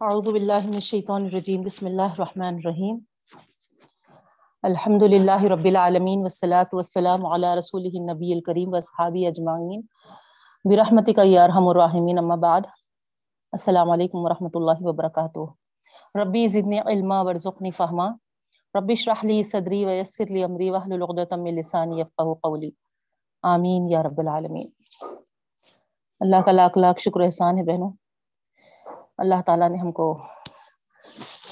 اعوذ باللہ من الشیطان الرجیم، بسم اللہ الرحمن الرحیم. الحمد للہ رب العالمین، والصلاة والسلام علی رسول النبی الکریم واصحابی اجمعین. برحمتک یا ارحم الراحمین، اما بعد. السلام علیکم ورحمۃ اللہ وبرکاتہ. ربی زدنی علما، ورزقنی فہما. رب اشرح لی صدری ویسر لی امری واحلل عقدۃ من لسانی یفقهوا قولی. آمین یا رب العالمین. اللہ کا لاکھ لاکھ شکر احسان ہے بہنوں. اللہ تعالیٰ نے ہم کو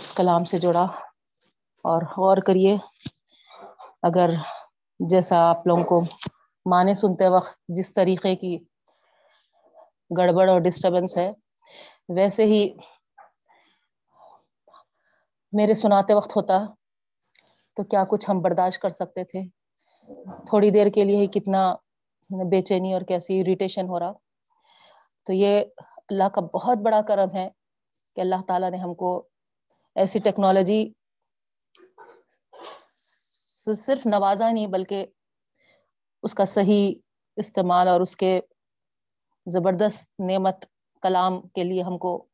اس کلام سے جوڑا اور غور کریے۔ اگر جیسا آپ لوگوں کو معنی سنتے وقت جس طریقے کی گڑبڑ اور ڈسٹربنس ہے، ویسے ہی میرے سناتے وقت ہوتا تو کیا کچھ ہم برداشت کر سکتے تھے؟ تھوڑی دیر کے لیے ہی کتنا بے چینی اور کیسی اریٹیشن ہو رہا۔ تو یہ اللہ کا بہت بڑا کرم ہے کہ اللہ تعالیٰ نے ہم کو ایسی ٹیکنالوجی صرف نوازا نہیں بلکہ اس کا صحیح استعمال اور اس کے زبردست نعمت کلام کے لیے ہم کو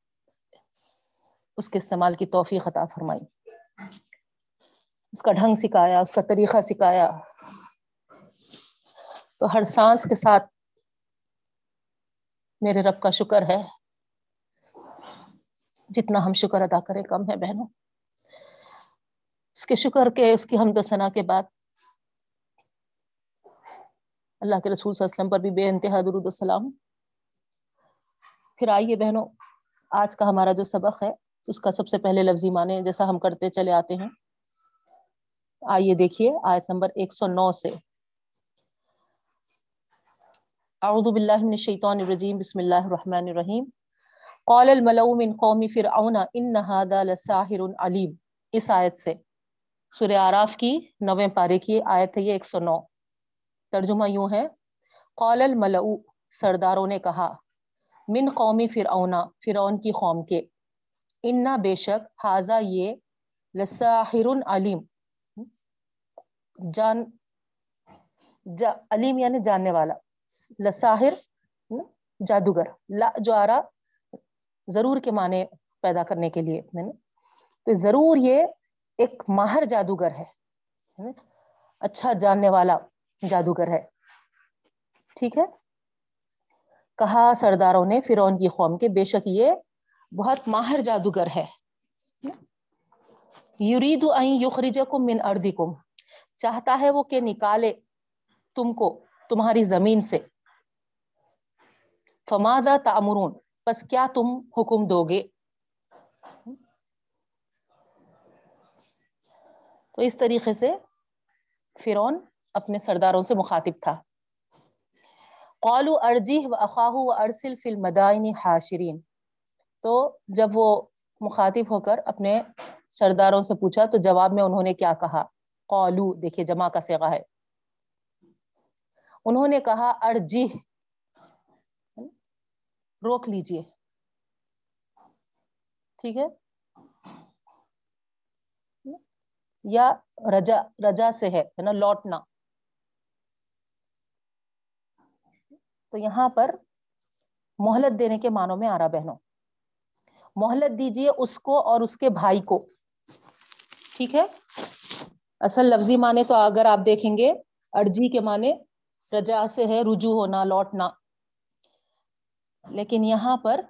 اس کے استعمال کی توفیق عطا فرمائی۔ اس کا ڈھنگ سکھایا، اس کا طریقہ سکھایا۔ تو ہر سانس کے ساتھ میرے رب کا شکر ہے۔ جتنا ہم شکر ادا کریں کم ہے بہنوں۔ اس کے شکر کے، اس کی حمد و ثنا کے بعد اللہ کے رسول صلی اللہ علیہ وسلم پر بھی بے انتہا درود السلام پھر آئیے بہنوں، آج کا ہمارا جو سبق ہے، اس کا سب سے پہلے لفظی معنی جیسا ہم کرتے چلے آتے ہیں۔ آئیے دیکھیے آیت نمبر ایک سو نو سے۔ اعوذ باللہ من الشیطان الرجیم، بسم اللہ الرحمن الرحیم. قال الملو من قوم فرعون ان هذا لساحر علیم. اس آیت سے سورہ آراف کی نویں پارے کی آیت ہے یہ 109 ترجمہ یوں ہے، قال الملو سرداروں نے کہا، من قومی فرعون فرعون کی قوم کے. انا بے شک حاضا یہ لساحر علیم. جان، جا، علیم یعنی جاننے والا. لساحر جادوگر، لا جو آ رہا ضرور کے معنی پیدا کرنے کے لیے تو ضرور یہ ایک ماہر جادوگر ہے اچھا جاننے والا جادوگر ہے، ٹھیک ہے؟ کہا سرداروں نے فرعون کی قوم کے، بے شک یہ بہت ماہر جادوگر ہے یرید ان یخرجکم من ارضکم چاہتا ہے وہ کہ نکالے تم کو تمہاری زمین سے۔ فماذا تعمرون پس کیا تم حکم دو گے؟ تو اس طریقے سے فرعون اپنے سرداروں سے مخاطب تھا۔ قالو ارجیح و اخاہ و ارسل فی المدائن حاشرین تو جب وہ مخاطب ہو کر اپنے سرداروں سے پوچھا تو جواب میں انہوں نے کیا کہا؟ قالو دیکھیے جمع کا سیغہ ہے۔ انہوں نے کہا ارجیح روک لیجیے۔ ٹھیک ہے؟ یا رجا رجا سے ہے نا، لوٹنا۔ تو یہاں پر مہلت دینے کے معنوں میں آ رہا بہنوں، مہلت دیجیے اس کو اور اس کے بھائی کو۔ ٹھیک ہے؟ اصل لفظی معنی تو اگر آپ دیکھیں گے، ارجی کے معنی رجا سے ہے رجوع ہونا، لوٹنا۔ لیکن یہاں پر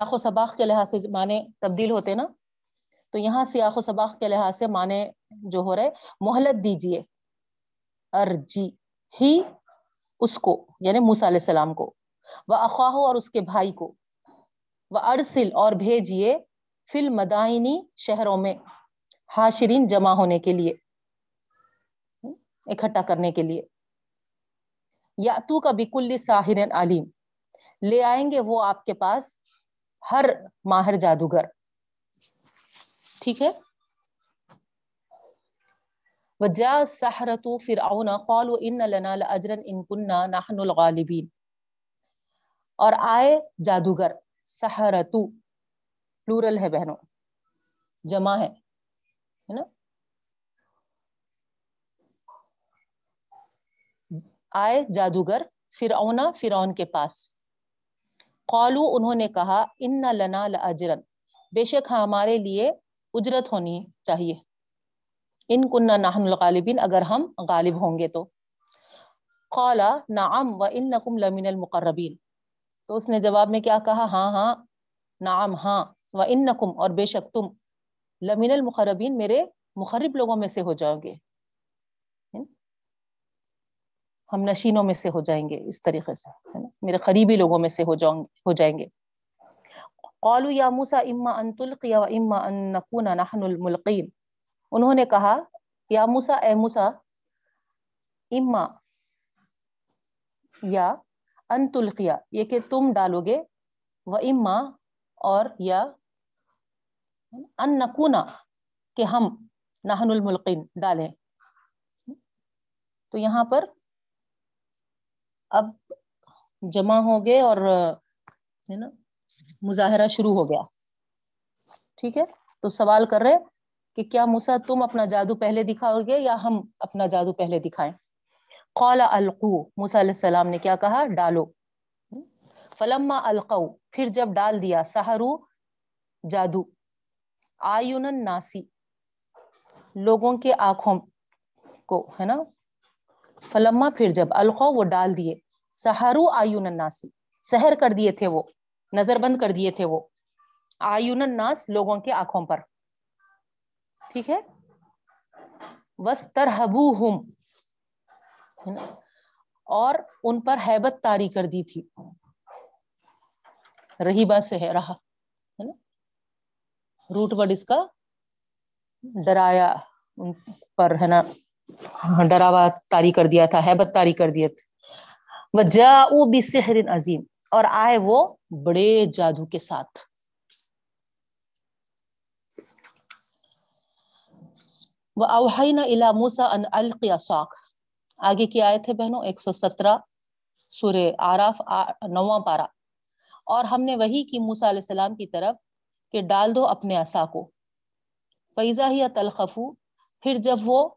و سباق کے لحاظ سے معنی تبدیل ہوتے نا، تو یہاں سیاق و سباق کے لحاظ سے معنی جو ہو رہے مہلت دیجیے، ارجی ہی اس کو یعنی موسیٰ علیہ السلام کو۔ وہ اخواہ اور اس کے بھائی کو۔ وہ ارسل اور بھیجیے فل مدائنی شہروں میں حاشرین جمع ہونے کے لیے، اکٹھا کرنے کے لیے۔ یا تو کا بکل ساحر علیم۔ لے آئیں گے وہ آپ کے پاس ہر ماہر جادوگر۔ ٹھیک ہے؟ وجا سحرت فرعون قالوا ان لنا لاجرا ان كنا نحن الغالبین اور آئے جادوگر سحرتو پلورل ہے بہنوں، جمع ہے نا؟ آئے جادوگر فرعون فرعون کے پاس۔ قالو، انہوں نے کہا، ان لنا لاجرن بے شک ہمارے لیے اجرت ہونی چاہیے۔ ان کننا نحن الغالبین، اگر ہم غالب ہوں گے تو۔ قال، نعم، و انکم لمن المقربین تو اس نے جواب میں کیا کہا؟ ہاں ہاں نعم ہاں و انکم، اور بے شک تم لمن المقربین میرے مخرب لوگوں میں سے ہو جاؤ گے۔ ہم نشینوں میں سے ہو جائیں گے اس طریقے سے میرے قریبی لوگوں میں سے ہو جاؤں ہو جائیں گے۔ قالوا یا موسا اما ان تلقی و اما ان نکون نحن الملقین۔ انہوں نے کہا، یا موسا اے موسا اما یا ان تلقیا، یہ کہ تم ڈالو گے، و اما اور یا ان نکونا کہ ہم نحن الملقین ڈالیں۔ تو یہاں پر اب جمع ہو گئے اور، ہے نا، مظاہرہ شروع ہو گیا۔ ٹھیک ہے؟ تو سوال کر رہے کہ کیا موسا تم اپنا جادو پہلے دکھاؤ گے یا ہم اپنا جادو پہلے دکھائیں؟ قال القو موسا علیہ السلام نے کیا کہا؟ ڈالو۔ فلما القو، پھر جب ڈال دیا سہرو جادو۔ آیون ناسی، لوگوں کے آنکھوں کو، ہے نا فلما پھر جب القو وہ ڈال دیے سہارو آیون الناسی سحر کر دیے تھے وہ، نظر بند کر دیے تھے وہ آیون الناس لوگوں کے آنکھوں پر۔ ٹھیک ہے؟ وسترہبوہم اور ان پر حیبت تاری کر دی تھی۔ رہیبا سے ہے رہا۔ ہے نا؟ روٹ ورڈ اس کا ڈرایا ان پر، ہے نا؟ ڈراوا تاری کر دیا تھا حیبت تاری کر دیا تھا۔ وجاؤ بسحر عظیم۔ اور آئے وہ بڑے جادو کے ساتھ۔ وہ اوہینا الا موسا ان القی آگے کی آئے تھے بہنوں؟ ایک سو سترہ سورہ آراف نواں پارا اور ہم نے وہی کی موسا علیہ السلام کی طرف کہ ڈال دو اپنے عصا کو۔ فیضا ہی تلخفو۔ پھر جب وہ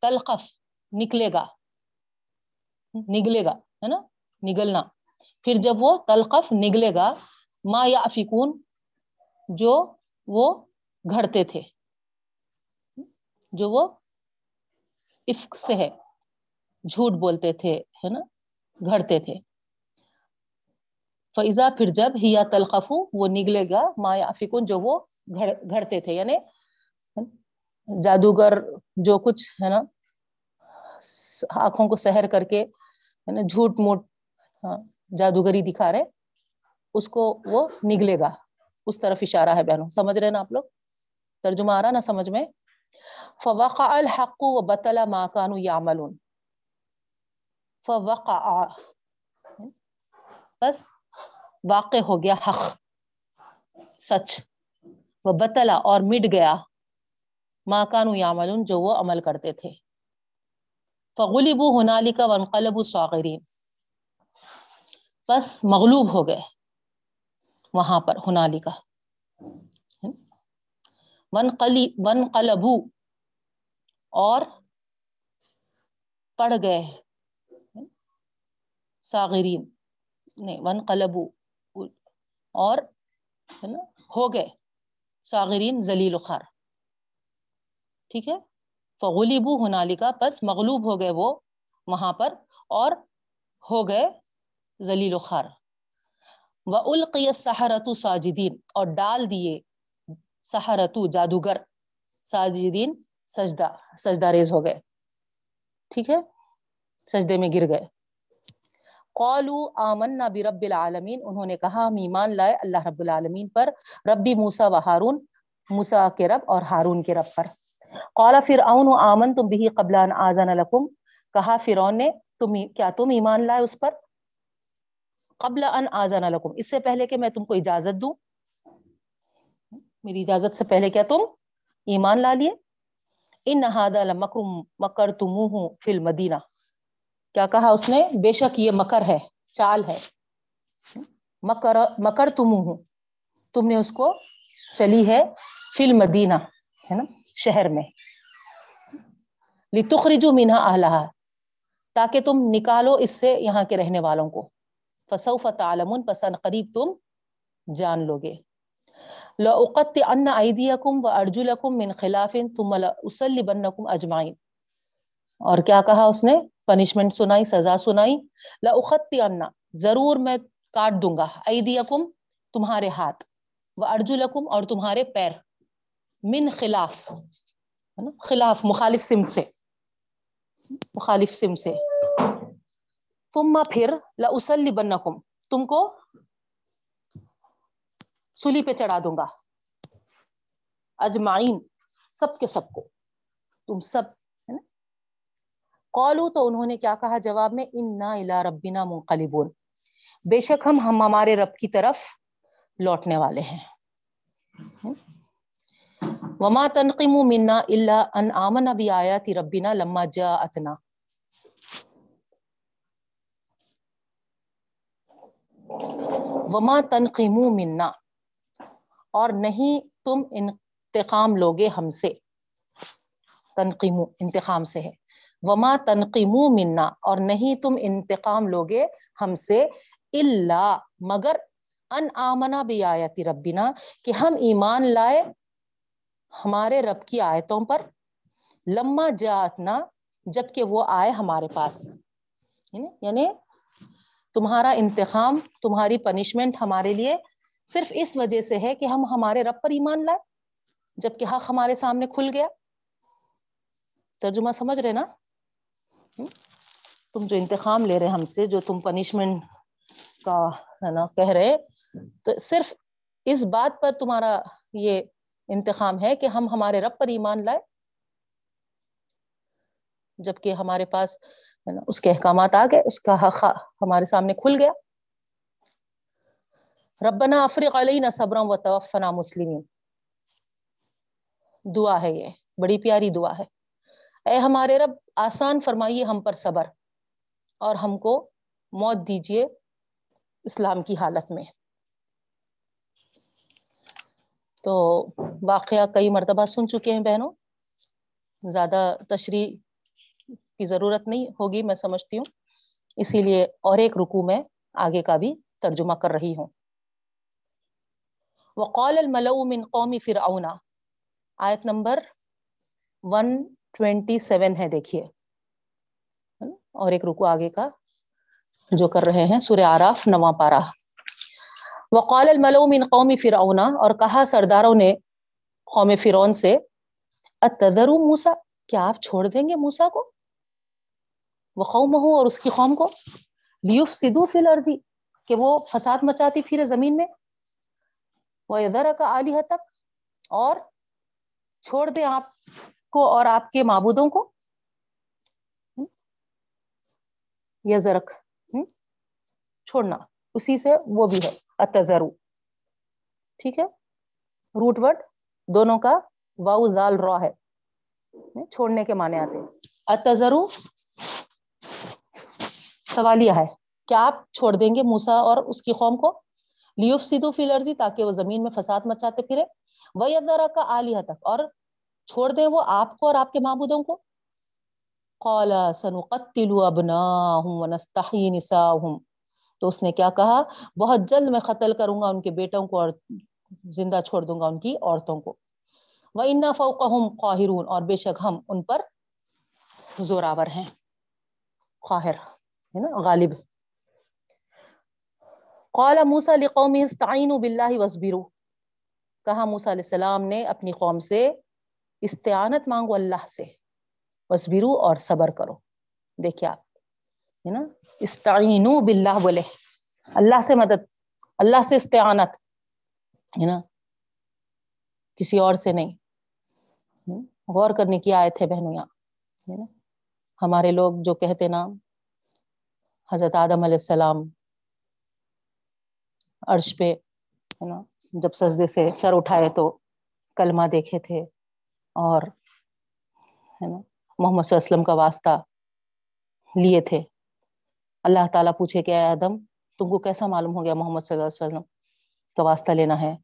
تلقف، نکلے گا۔ نگلے گا، ہے نا؟ نگلنا۔ پھر جب وہ تلقف، نگلے گا، ما یا افکون جو وہ گھڑتے تھے۔ جو وہ عفق سے ہے، جھوٹ بولتے تھے، ہے نا؟ گھڑتے تھے۔ فضا پھر جب ہیا تلقف، وہ نگلے گا، ما یا افکون جو وہ گھڑ، گھڑتے تھے۔ یعنی جادوگر جو کچھ ہے نا، آنکھوں کو سحر کر کے، ہے نا، جھوٹ موٹ ہاں، جادوگری دکھا رہے، اس کو وہ نگلے گا۔ اس طرف اشارہ ہے بہنوں، سمجھ رہے نا آپ لوگ؟ ترجمہ آ رہا نا سمجھ میں؟ فوقع الحق و بطلا ما كانوا يعملون فوقع، بس واقع ہو گیا حق، سچ، وہ بتلا اور مٹ گیا۔ ماں کانو جو وہ عمل کرتے تھے۔ فغلبو ہنالی کا ونقلب سواغرین بس مغلوب ہو گئے وہاں پر ہنالی کا ون قلی ون اور پڑ گئے ساغرین نہیں ون قلبو اور ہو گئے ساغرین ذلیل خار۔ ٹھیک ہے؟ فغلبو ہنالی کا پس مغلوب ہو گئے وہ وہاں پر اور ہو گئے ذلیل و خار۔ و القی سہرت ساجدین اور ڈال دیے سہرتو جادوگر۔ ساجدین سجدہ سجدہ ریز ہو گئے۔ ٹھیک ہے؟ سجدے میں گر گئے۔ قالو آمنا برب العالمین۔ انہوں نے کہا، ہم ایمان لائے اللہ رب العالمین پر۔ ربی موسا و ہارون موسا کے رب اور ہارون کے رب پر۔ قالا فرعون آمن تم بھی قبل ان لکم کہا فرعون نے، تم کیا تم ایمان لائے اس پر؟ قبل ان آزن لکم اس سے پہلے کہ میں تم کو اجازت دوں. میری اجازت سے پہلے کیا تم ایمان لا لیے؟ ان نہادا لمکر مکر تمہ فی المدینہ. کیا کہا اس نے؟ بے شک یہ مکر ہے، چال ہے. مکر مکر تم ہوں تم نے اس کو چلی ہے فی المدینہ. ہے نا، شہر میں۔ لتخرجو منہا اہلہا تاکہ تم نکالو اس سے یہاں کے رہنے والوں کو۔ فسوف تعلمون، پس ان قریب تم جان لو گے لَأُقَطِّعَنَّ أَيْدِيَكُمْ وَأَرْجُلَكُمْ مِنْ خِلَافٍ ثُمَّ لَأُصَلِّبَنَّكُمْ أَجْمَعِينَ۔ اور کیا کہا اس نے؟ پنشمنٹ سنائی، سزا سنائی۔ لَأُخَطِّعَنَّ، ضرور میں کاٹ دوں گا۔ ایدیکم تمہارے ہاتھ۔ وَأَرْجُلَكُمْ اور تمہارے پیر۔ من خلاف خلاف، مخالف سمت سے، مخالف سم سے۔ ثم پھر لَأُصَلِّبَنَّكُمْ تم کو سلی پہ چڑھا دوں گا۔ اجمعین، سب کے سب کو۔ تم سب، ہے نا؟ قالو تو انہوں نے کیا کہا جواب میں؟ انا الی ربنا منقلبون۔ بے شک ہم ہم ہمارے رب کی طرف لوٹنے والے ہیں۔ وما تنقم منا الا ان آمن بآیات ربنا لما جاءتنا. وما تنقم منا. اور نہیں تم انتقام لوگے ہم سے. تنقیم انتقام سے ہے. وما تنقیم منا. اور نہیں تم انتقام لوگے ہم سے اللہ مگر ان آمنا بھی آیتی ربنا کہ ہم ایمان لائے ہمارے رب کی آیتوں پر لما جاتنا جبکہ وہ آئے ہمارے پاس۔ یعنی, یعنی تمہارا انتقام تمہاری پنشمنٹ ہمارے لیے صرف اس وجہ سے ہے کہ ہم ہمارے رب پر ایمان لائے، جبکہ حق ہمارے سامنے کھل گیا۔ ترجمہ سمجھ رہے نا؟ تم جو انتخام لے رہے ہم سے، جو تم پنشمنٹ کا، ہے نا، کہہ رہے، تو صرف اس بات پر تمہارا یہ انتخام ہے کہ ہم ہمارے رب پر ایمان لائے جبکہ ہمارے پاس اس کے احکامات آ گئے، اس کا حق ہمارے سامنے کھل گیا۔ ربنا افرق علینا صبرا و توفنا مسلمین۔ دعا ہے یہ، بڑی پیاری دعا ہے۔ اے ہمارے رب، آسان فرمائیے ہم پر صبر اور ہم کو موت دیجیے اسلام کی حالت میں۔ تو واقعہ کئی مرتبہ سن چکے ہیں بہنوں۔ زیادہ تشریح کی ضرورت نہیں ہوگی، میں سمجھتی ہوں۔ اسی لیے اور ایک رکو میں آگے کا بھی ترجمہ کر رہی ہوں۔ وقال الملو من قوم فرعون۔ آیت نمبر 127 ہے، دیکھیے۔ اور ایک رکو آگے کا جو کر رہے ہیں، سورہ آراف نواں پارا وقال الملو من قوم فرعون، اور کہا سرداروں نے قوم فرعون سے اتذرو موسا کیا آپ چھوڑ دیں گے موسا کو؟ وقومہ اور اس کی قوم کو لیفسدو فی الارض، کہ وہ فساد مچاتی پھرے زمین میں؟ وہ ادھر کا عالیہ تک اور چھوڑ دیں آپ کو اور آپ کے معبودوں کو؟ یا زرک چھوڑنا۔ اسی سے وہ بھی ہے اتزرو ٹھیک ہے؟ روٹ ورڈ دونوں کا واؤ زال را ہے۔ چھوڑنے کے معنی آتے اتزرو سوالیہ ہے، کیا آپ چھوڑ دیں گے موسا اور اس کی قوم کو؟ لیوف سیدو فی لرزی تاکہ وہ زمین میں فساد مچاتے پھرے۔ وہ ذرا کا عالیہ تک اور چھوڑ دیں وہ آپ کو اور آپ کے معبودوں کو؟ قال سنقتل ابناهم ونستحيي نساءهم تو اس نے کیا کہا؟ بہت جلد میں قتل کروں گا ان کے بیٹوں کو اور زندہ چھوڑ دوں گا ان کی عورتوں کو۔ وہ انا فوقهم قاہرون اور بے شک ہم ان پر زوراور ہیں۔ قاہر، ہے نا؟ غالب۔ قال موسا لقوم استعینوا باللہ وصبروا کہا موسا علیہ السلام نے اپنی قوم سے، استعانت مانگو اللہ سے۔ وصبروا اور صبر کرو۔ دیکھیے آپ ہے نا؟ استعینوا باللہ بولے اللہ سے مدد، اللہ سے استعانت، ہے نا؟ کسی اور سے نہیں. غور کرنے کی آئے تھے بہنوں یہاں، ہے نا؟ ہمارے لوگ جو کہتے نا، حضرت آدم علیہ السلام عرش پہ، ہے نا؟ جب سجدے سے سر اٹھائے تو کلمہ دیکھے تھے اور، ہے نا؟ محمد صلی اللہ علیہ وسلم کا واسطہ لیے تھے۔ اللہ تعالیٰ پوچھے کہ اے آدم، تم کو کیسا معلوم ہو گیا محمد صلی اللہ علیہ وسلم؟ کا واسطہ لینا ہے۔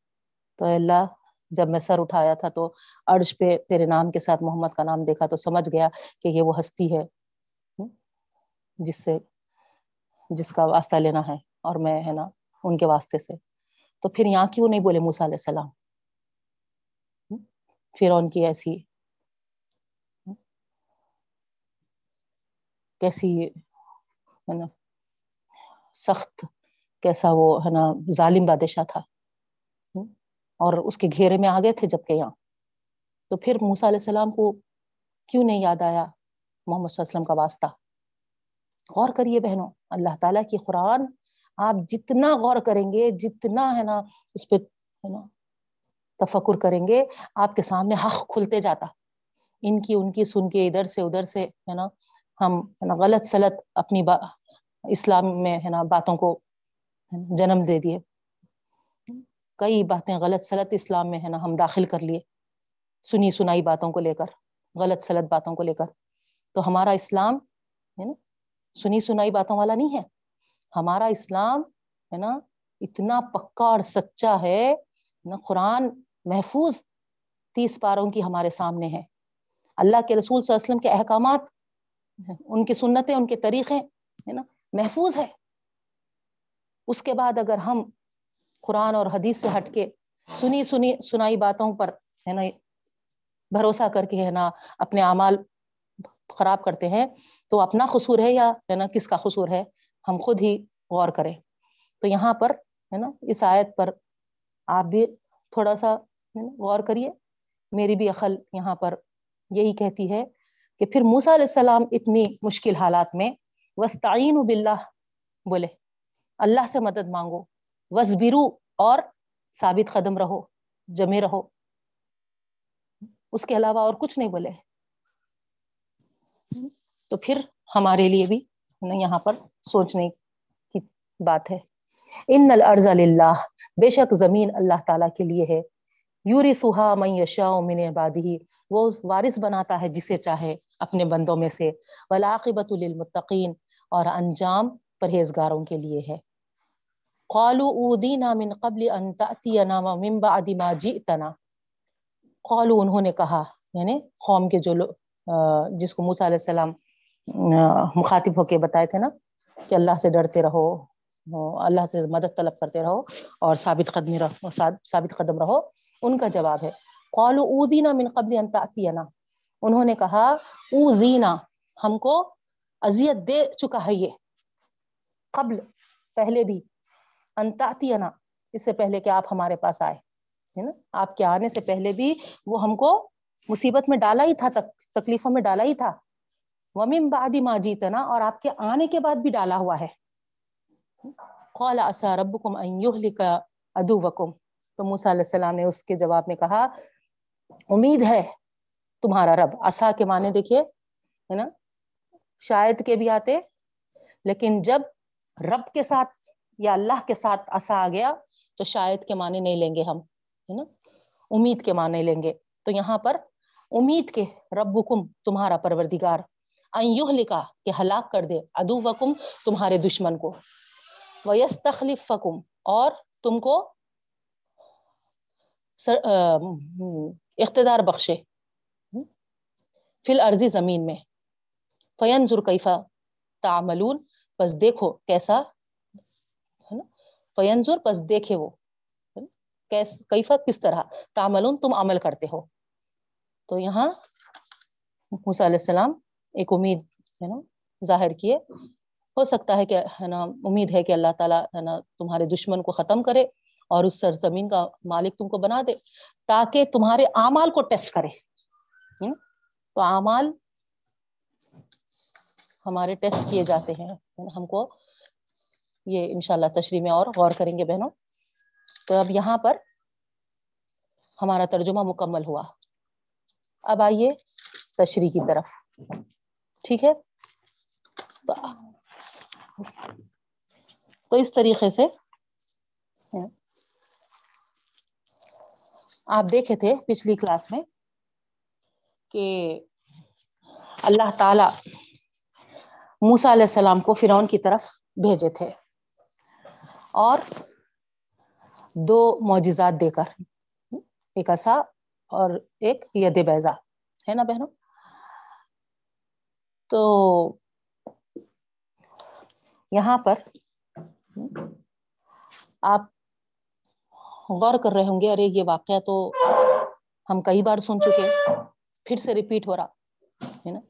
تو اللہ، جب میں سر اٹھایا تھا تو عرش پہ تیرے نام کے ساتھ محمد کا نام دیکھا تو سمجھ گیا کہ یہ وہ ہستی ہے جس سے، جس کا واسطہ لینا ہے۔ اور میں، ہے نا، ان کے واسطے سے۔ تو پھر یہاں کیوں نہیں بولے موسا علیہ السلام؟ فرعون کی ایسی کیسی ہے نا۔ سخت کیسا وہ ہے نا، ظالم بادشاہ تھا۔ اور اس کے گھیرے میں آ گئے تھے جبکہ یہاں۔ تو پھر موسا علیہ السلام کو کیوں نہیں یاد آیا محمد صلی اللہ علیہ وسلم کا واسطہ؟ غور کریے بہنوں، اللہ تعالیٰ کی قرآن آپ جتنا غور کریں گے، جتنا ہے نا اس پہ ہے نا تفکر کریں گے، آپ کے سامنے حق کھلتے جاتا۔ ان کی ان کی سن کے ادھر سے ادھر سے ہے نا ہم ہے نا غلط سلط اپنی با اسلام میں ہے نا باتوں کو جنم دے دیے۔ کئی باتیں غلط سلط اسلام میں ہے نا ہم داخل کر لیے۔ سنی سنائی باتوں کو لے کر، غلط سلط باتوں کو لے کر۔ تو ہمارا اسلام ہے نا سنی سنائی باتوں والا نہیں ہے۔ ہمارا اسلام ہے نا اتنا پکا اور سچا ہے نا قرآن محفوظ تیس پاروں کی ہمارے سامنے ہے۔ اللہ کے رسول صلی اللہ علیہ وسلم کے احکامات ان کی سنتیں، ان کے طریقے ہے نا، محفوظ ہے۔ اس کے بعد اگر ہم قرآن اور حدیث سے ہٹ کے سنی سنی، سنائی باتوں پر، ہے نا، بھروسہ کر کے، ہے نا، اپنے اعمال خراب کرتے ہیں، تو اپنا قصور ہے یا، ہے نا، کس کا قصور ہے، ہم خود ہی غور کریں۔ تو یہاں پر، ہے نا، اس آیت پر آپ بھی تھوڑا سا غور کریے۔ میری بھی عقل یہاں پر یہی کہتی ہے کہ پھر موسا علیہ السلام اتنی مشکل حالات میں وسطین باللہ بولے، اللہ سے مدد مانگو وسبرو اور ثابت قدم رہو، جمے رہو۔ اس کے علاوہ اور کچھ نہیں بولے۔ تو پھر ہمارے لیے بھی یہاں پر سوچنے کی بات ہے۔ ان الارض اللہ بے شک زمین اللہ تعالیٰ کے لیے ہے۔ یوری سہا من یشا من عبادی وہ وارث بناتا ہے جسے چاہے اپنے بندوں میں سے۔ ولاقبت للمتقین، اور انجام پرہیزگاروں کے لیے ہے۔ قالو اودینا من قبل ان تأتینا ومن بعد ما جئتنا۔ قالو انہوں نے کہا یعنی قوم کے جو جس کو موسیٰ علیہ السلام مخاطب ہو کے بتائے تھے نا، کہ اللہ سے ڈرتے رہو اللہ سے مدد طلب کرتے رہو اور ثابت قدمی رہو ثابت قدم رہو۔ ان کا جواب ہے قالو اودینا من قبل ان تأتینا۔ انہوں نے کہا اوزینا ہم کو اذیت دے چکا ہے یہ۔ قبل، پہلے بھی۔ انتاتینا اس سے پہلے کہ آپ ہمارے پاس آئے، ہے نا؟ آپ کے آنے سے پہلے بھی وہ ہم کو مصیبت میں ڈالا ہی تھا تکلیفوں میں ڈالا ہی تھا۔ ومن بعد ما جیتنا اور آپ کے آنے کے بعد بھی ڈالا ہوا ہے۔ قال اسا ربکم ان یهلک عدوکم تو موسی علیہ السلام نے اس کے جواب میں کہا، امید ہے تمہارا رب. اسا کے معنی دیکھیے، ہے نا؟ شاید کے بھی آتے، لیکن جب رب کے ساتھ یا اللہ کے ساتھ اسا آ گیا، تو شاید کے معنی نہیں لیں گے ہم، ہے نا؟ امید کے معنی لیں گے۔ تو یہاں پر امید کے ربکم تمہارا پروردگار این لکھا کہ ہلاک کر دے ادو وکم تمہارے دشمن کو۔ ویس تخلیف فکم اور تم کو سر اقتدار بخشے۔ فل عرضی زمین میں۔ فین ذرقیفہ تعملون۔ بس دیکھو کیسا ہے نا؟ فینظر بس دیکھے وہ۔ کیفا کس طرح تعملون؟ تم عمل کرتے ہو۔ تو یہاں موسیٰ علیہ السلام ایک امید، ہے نا، ظاہر کیے۔ ہو سکتا ہے کہ، ہے نا، امید ہے کہ اللہ تعالیٰ، ہے نا، تمہارے دشمن کو ختم کرے اور اس سرزمین کا مالک تم کو بنا دے تاکہ تمہارے اعمال کو ٹیسٹ کرے۔ تو اعمال ہمارے ٹیسٹ کیے جاتے ہیں۔ ہم کو یہ انشاءاللہ تشریح میں اور غور کریں گے بہنوں۔ تو اب یہاں پر ہمارا ترجمہ مکمل ہوا۔ اب آئیے تشریح کی طرف۔ ٹھیک ہے؟ تو تو اس طریقے سے آپ دیکھے تھے پچھلی کلاس میں کہ اللہ تعالی موسا علیہ السلام کو فرعون کی طرف بھیجے تھے اور دو معجزات دے کر، ایک ایسا اور ایک ید بیضا، ہے نا بہنوں؟ تو یہاں پر آپ غور کر رہے ہوں گے، ارے، یہ واقعہ تو ہم کئی بار سن چکے پھر سے ریپیٹ ہو رہا، ہے نا؟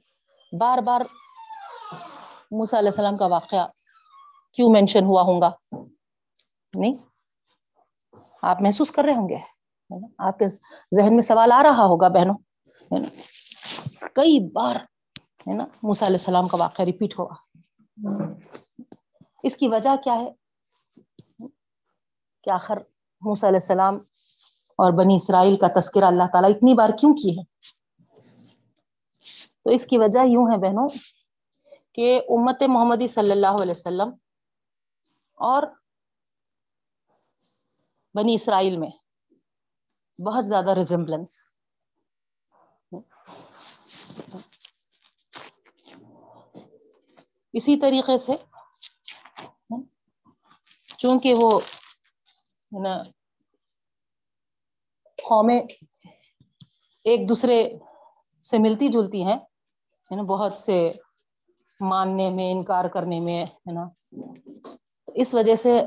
بار بار موسا علیہ السلام کا واقعہ کیوں مینشن ہوا ہوں گا؟ نہیں؟ آپ محسوس کر رہے ہوں گے آپ کے ذہن میں سوال آ رہا ہوگا بہنوں کئی بار، ہے نا، موسیٰ علیہ السلام کا واقعہ ریپیٹ ہوا۔ اس کی وجہ کیا ہے؟ کہ آخر موسیٰ علیہ السلام اور بنی اسرائیل کا تذکرہ اللہ تعالیٰ اتنی بار کیوں کی ہے؟ تو اس کی وجہ یوں ہے بہنوں کہ امت محمدی صلی اللہ علیہ وسلم اور بنی اسرائیل میں بہت زیادہ ریزمبلنس اسی طریقے سے چونکہ وہ نا، قومیں ایک دوسرے سے ملتی جلتی ہیں، ہے نا، بہت سے ماننے میں، انکار کرنے میں، ہے نا۔ اس وجہ سے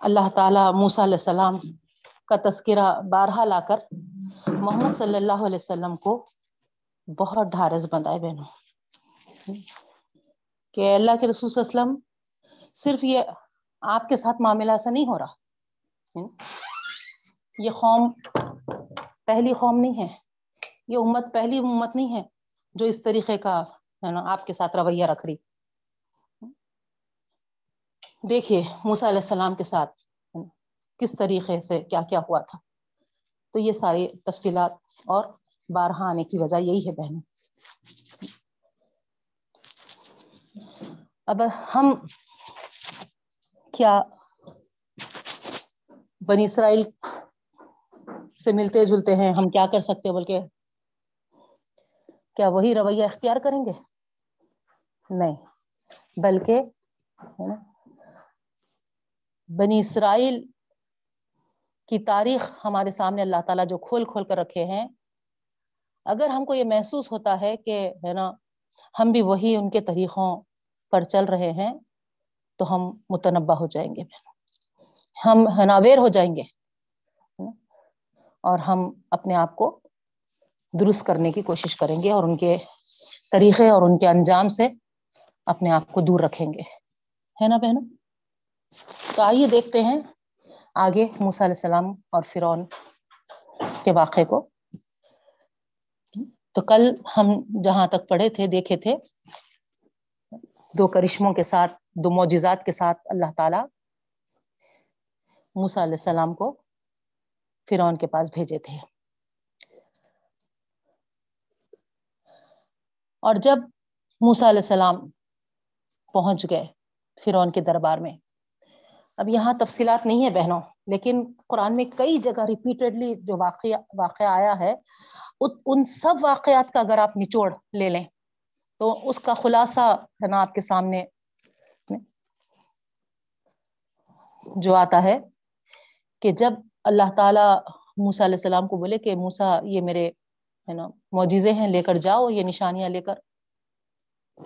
اللہ تعالی موسیٰ علیہ السلام کا تذکرہ بارہا لا کر محمد صلی اللہ علیہ وسلم کو بہت ڈھارس بندھائے بہنوں۔ کہ اللہ کے رسول وسلم صرف یہ آپ کے ساتھ معاملہ ایسا نہیں ہو رہا۔ یہ قوم پہلی قوم نہیں ہے۔ یہ امت پہلی امت نہیں ہے جو اس طریقے کا، ہے نا، آپ کے ساتھ رویہ رکھ رہی۔ دیکھیے موسیٰ علیہ السلام کے ساتھ کس طریقے سے کیا کیا ہوا تھا۔ تو یہ ساری تفصیلات اور بارہ آنے کی وجہ یہی ہے بہنوں۔ اب ہم کیا بنی اسرائیل سے ملتے جلتے ہیں، ہم کیا کر سکتے بول کے کیا وہی رویہ اختیار کریں گے؟ نہیں، بلکہ بنی اسرائیل کی تاریخ ہمارے سامنے اللہ تعالیٰ جو کھول کھول کر رکھے ہیں، اگر ہم کو یہ محسوس ہوتا ہے کہ ہے نا، ہم بھی وہی ان کے طریقوں پر چل رہے ہیں، تو ہم متنبع ہو جائیں گے۔ ہم ناویر ہو جائیں گے۔ اور ہم اپنے آپ کو درست کرنے کی کوشش کریں گے اور ان کے طریقے اور ان کے انجام سے اپنے آپ کو دور رکھیں گے۔ ہے نا بہن تو آئیے دیکھتے ہیں آگے موسیٰ علیہ السلام اور فرعون کے واقعے کو۔ تو کل ہم جہاں تک پڑھے تھے، دیکھے تھے دو کرشموں کے ساتھ، دو معجزات کے ساتھ اللہ تعالی موسیٰ علیہ السلام کو فرعون کے پاس بھیجے تھے۔ اور جب موسیٰ علیہ السلام پہنچ گئے فرعون کے دربار میں، اب یہاں تفصیلات نہیں ہے بہنوں، لیکن قرآن میں کئی جگہ ریپیٹڈلی جو واقعہ واقعہ آیا ہے ان سب واقعات کا اگر آپ نچوڑ لے لیں تو اس کا خلاصہ ہے نا آپ کے سامنے جو آتا ہے کہ جب اللہ تعالی موسیٰ علیہ السلام کو بولے کہ موسا یہ میرے ہے نا معجزے ہیں، لے کر جاؤ، یہ نشانیاں لے کر۔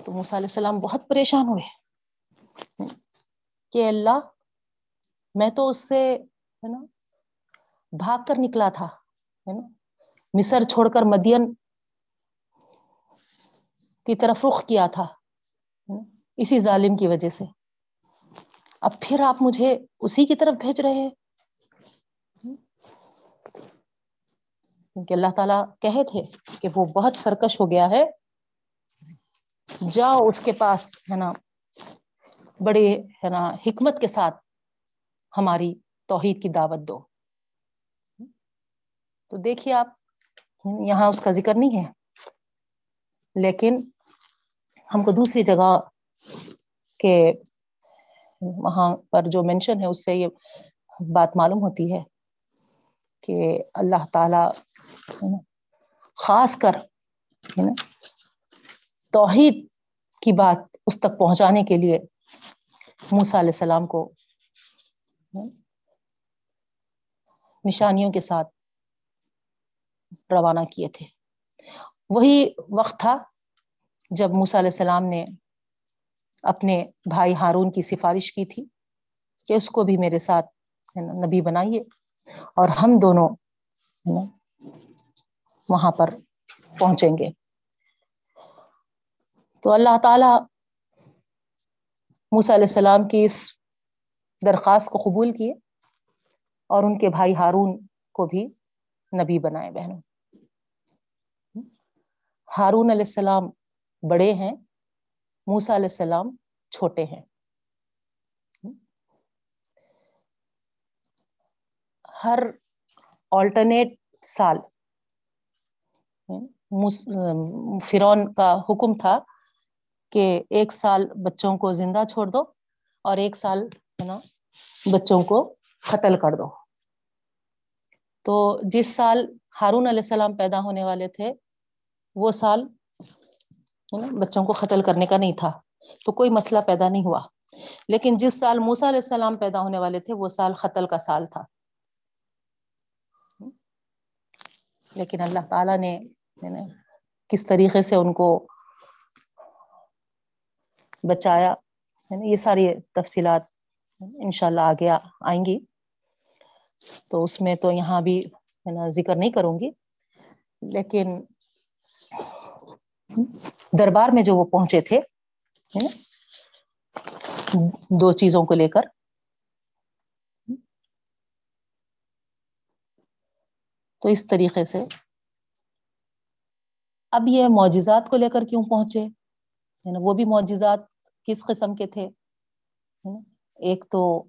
تو موسیٰ علیہ السلام بہت پریشان ہوئے۔ کہ اللہ، میں تو اس سے ہے نا بھاگ کر نکلا تھا، ہے نا۔ مصر چھوڑ کر مدین کی طرف رخ کیا تھا اسی ظالم کی وجہ سے۔ اب پھر آپ مجھے اسی کی طرف بھیج رہے ہیں۔ کیونکہ اللہ تعالیٰ کہے تھے کہ وہ بہت سرکش ہو گیا ہے۔ جاؤ اس کے پاس، ہے نا، بڑے، ہے نا، حکمت کے ساتھ ہماری توحید کی دعوت دو۔ تو دیکھیے آپ، یہاں اس کا ذکر نہیں ہے۔ لیکن ہم کو دوسری جگہ کے وہاں پر جو مینشن ہے، اس سے یہ بات معلوم ہوتی ہے کہ اللہ تعالی خاص کر توحید کی بات اس تک پہنچانے کے لیے موسیٰ علیہ السلام کو نشانیوں کے ساتھ روانہ کیے تھے۔ وہی وقت تھا جب موسیٰ علیہ السلام نے اپنے بھائی ہارون کی سفارش کی تھی کہ اس کو بھی میرے ساتھ ہے نا نبی بنائیے اور ہم دونوں وہاں پر پہنچیں گے۔ تو اللہ تعالی موسیٰ علیہ السلام کی اس درخواست کو قبول کیے اور ان کے بھائی ہارون کو بھی نبی بنائے بہنوں۔ ہارون علیہ السلام بڑے ہیں موسا علیہ السلام چھوٹے ہیں۔ ہر آلٹرنیٹ سال فرون کا حکم تھا کہ ایک سال بچوں کو زندہ چھوڑ دو اور ایک سال ہے نا بچوں کو قتل کر دو۔ تو جس سال ہارون علیہ السلام پیدا ہونے والے تھے وہ سال بچوں کو قتل کرنے کا نہیں تھا، تو کوئی مسئلہ پیدا نہیں ہوا۔ لیکن جس سال موسا علیہ السلام پیدا ہونے والے تھے، وہ سال قتل کا سال تھا۔ لیکن اللہ تعالی نے کس طریقے سے ان کو بچایا۔ یہ ساری تفصیلات ان شاء اللہ آگے آئیں گی۔ تو اس میں تو یہاں بھی، ہے نا، ذکر نہیں کروں گی۔ لیکن دربار میں جو وہ پہنچے تھے دو چیزوں کو لے کر۔ تو اس طریقے سے۔ اب یہ معجزات کو لے کر کیوں پہنچے؟ ہے نا؟ وہ بھی معجزات کس قسم کے تھے؟ ایک تو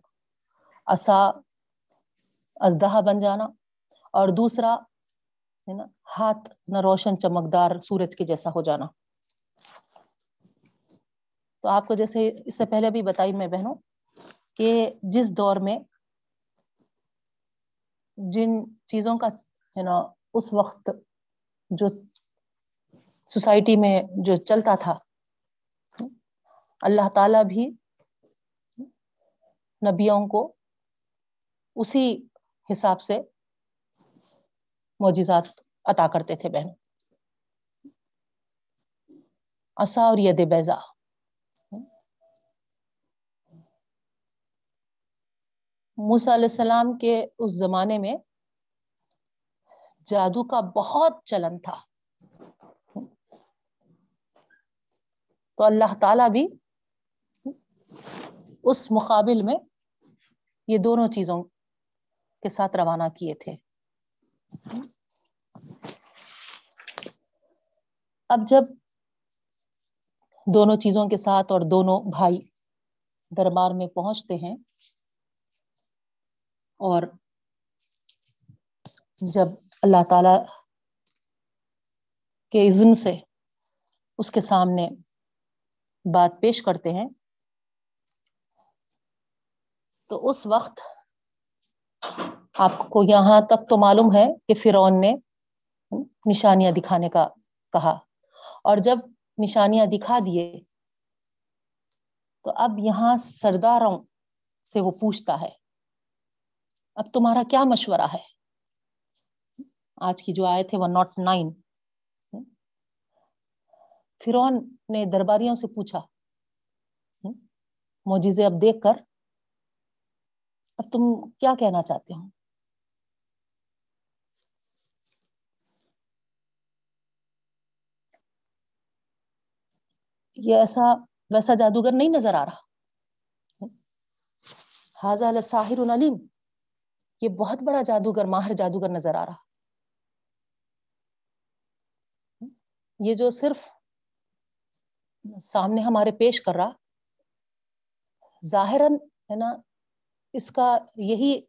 اصا ازدہا بن جانا اور دوسرا ہے نا؟ ہاتھ نہ روشن چمکدار سورج کے جیسا ہو جانا۔ تو آپ کو جیسے اس سے پہلے بھی بتائی میں بہنوں کہ جس دور میں جن چیزوں کا ہے نا، اس وقت جو سوسائٹی میں جو چلتا تھا، اللہ تعالی بھی نبیوں کو اسی حساب سے معجزات عطا کرتے تھے بہن۔ اصا اور ید بیزا موسیٰ علیہ السلام کے اس زمانے میں جادو کا بہت چلن تھا۔ تو اللہ تعالی بھی اس مقابل میں یہ دونوں چیزوں کے ساتھ روانہ کیے تھے۔ اب جب دونوں چیزوں کے ساتھ اور دونوں بھائی دربار میں پہنچتے ہیں اور جب اللہ تعالی کے عزن سے اس کے سامنے بات پیش کرتے ہیں، تو اس وقت آپ کو یہاں تک تو معلوم ہے کہ فرعون نے نشانیاں دکھانے کا کہا اور جب نشانیاں دکھا دیے تو اب یہاں سرداروں سے وہ پوچھتا ہے، اب تمہارا کیا مشورہ ہے؟ آج کی جو آئے تھے وہ ناٹ نائن۔ فرون نے درباریوں سے پوچھا، موجزے اب دیکھ کر، اب تم کیا کہنا چاہتے ہو؟ یہ ایسا ویسا جادوگر نہیں نظر آ رہا۔ حاضہ ساحر علیم یہ بہت بڑا جادوگر، ماہر جادوگر نظر آ رہا۔ یہ جو صرف سامنے ہمارے پیش کر رہا، ظاہراً ہے نا، اس کا یہی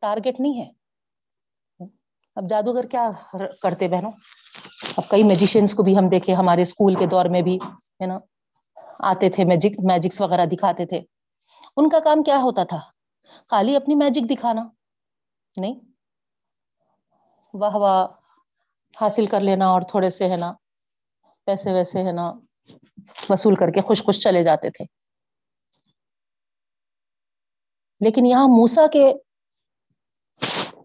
ٹارگٹ نہیں ہے۔ اب جادوگر کیا کرتے بہنوں؟ اب کئی میجیشینس کو بھی ہم دیکھے، ہمارے اسکول کے دور میں بھی ہے نا آتے تھے میجک میجکس وغیرہ دکھاتے تھے۔ ان کا کام کیا ہوتا تھا؟ خالی اپنی میجک دکھانا، نہیں۔ واہ واہ، حاصل کر لینا اور تھوڑے سے، ہے نا، پیسے ویسے، ہے نا، وصول کر کے خوش خوش چلے جاتے تھے۔ لیکن یہاں موسا کے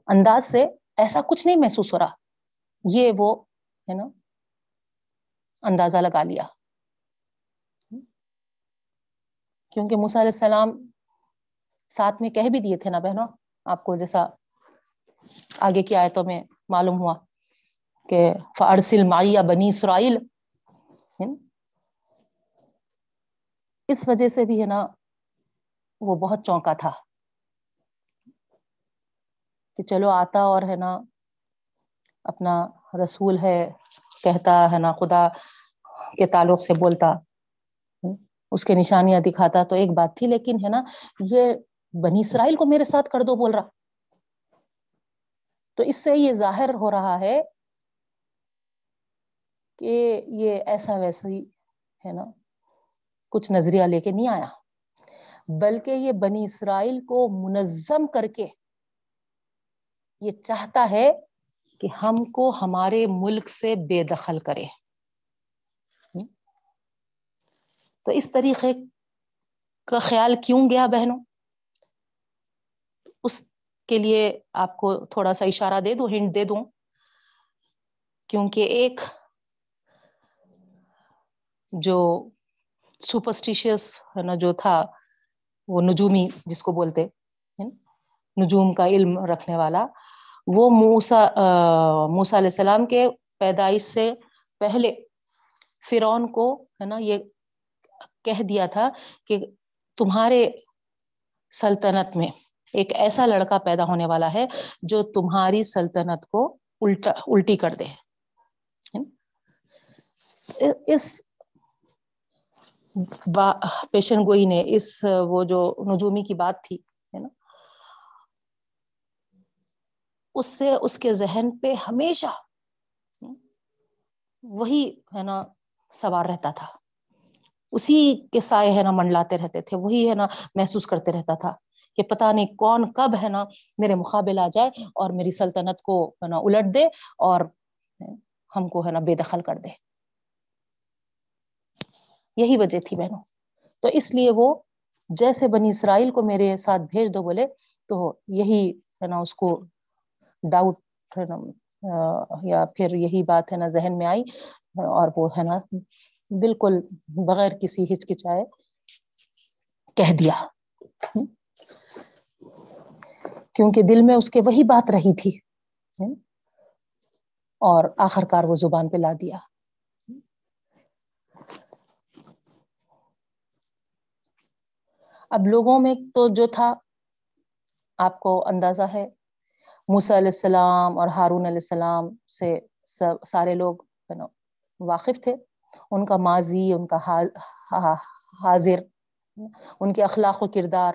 انداز سے ایسا کچھ نہیں محسوس ہو رہا۔ یہ وہ ہے نا؟ اندازہ لگا لیا۔ کیونکہ موسیٰ علیہ السلام ساتھ میں کہہ بھی دیے تھے نا بہنوں، آپ کو جیسا آگے کی آیتوں میں معلوم ہوا کہ فارسل مائی یا بنی اسرائیل اس وجہ سے بھی ہے نا، وہ بہت چونکا تھا۔ کہ چلو آتا اور ہے نا، اپنا رسول ہے کہتا ہے نا، خدا کے تعلق سے بولتا، اس کے نشانیاں دکھاتا، تو ایک بات تھی، لیکن ہے نا، یہ بنی اسرائیل کو میرے ساتھ کر دو بول رہا۔ تو اس سے یہ ظاہر ہو رہا ہے کہ یہ ایسا ویسا ہی ہے نا، کچھ نظریہ لے کے نہیں آیا۔ بلکہ یہ بنی اسرائیل کو منظم کر کے یہ چاہتا ہے کہ ہم کو ہمارے ملک سے بے دخل کرے۔ تو اس طریقے کا خیال کیوں گیا بہنوں؟ اس کے لیے آپ کو تھوڑا سا اشارہ دے دوں، ہنٹ دے دوں۔ کیونکہ ایک جو سپرسٹیشیس ہے نا، جو تھا، وہ نجومی، جس کو بولتے نجوم کا علم رکھنے والا وہ موسا موسا علیہ السلام کے پیدائش سے پہلے فرون کو، ہے نا، یہ کہہ دیا تھا کہ تمہارے سلطنت میں ایک ایسا لڑکا پیدا ہونے والا ہے جو تمہاری سلطنت کو الٹا، الٹی کر دے۔ اس پیشن گوئی نے اس، وہ جو نجومی کی بات تھی ہے نا اس سے اس کے ذہن پہ ہمیشہ وہی ہے نا سوار رہتا تھا۔ اسی کے سائے ہے نا منڈلاتے رہتے تھے، وہی ہے نا محسوس کرتے رہتا تھا کہ پتا نہیں کون کب ہے نا میرے مقابل آ جائے اور میری سلطنت کو ہے نا الٹ دے اور ہم کو ہے نا بے دخل کر دے۔ یہی وجہ تھی بہنوں۔ تو اس لیے وہ جیسے بنی اسرائیل کو میرے ساتھ بھیج دو بولے، تو یہی ہے نا اس کو ڈاؤٹ ہے نا یا پھر یہی بات ہے نا، ذہن میں آئی، اور وہ ہے نا، بالکل بغیر کسی ہچکچائے کہہ دیا۔ کیونکہ دل میں اس کے وہی بات رہی تھی۔ اور آخر کار وہ زبان پہ لا دیا۔ اب لوگوں میں تو جو تھا، آپ کو اندازہ ہے موسیٰ علیہ السلام اور ہارون علیہ السلام سے سب سارے لوگ واقف تھے۔ ان کا ماضی، ان کا حاضر، ان کے اخلاق و کردار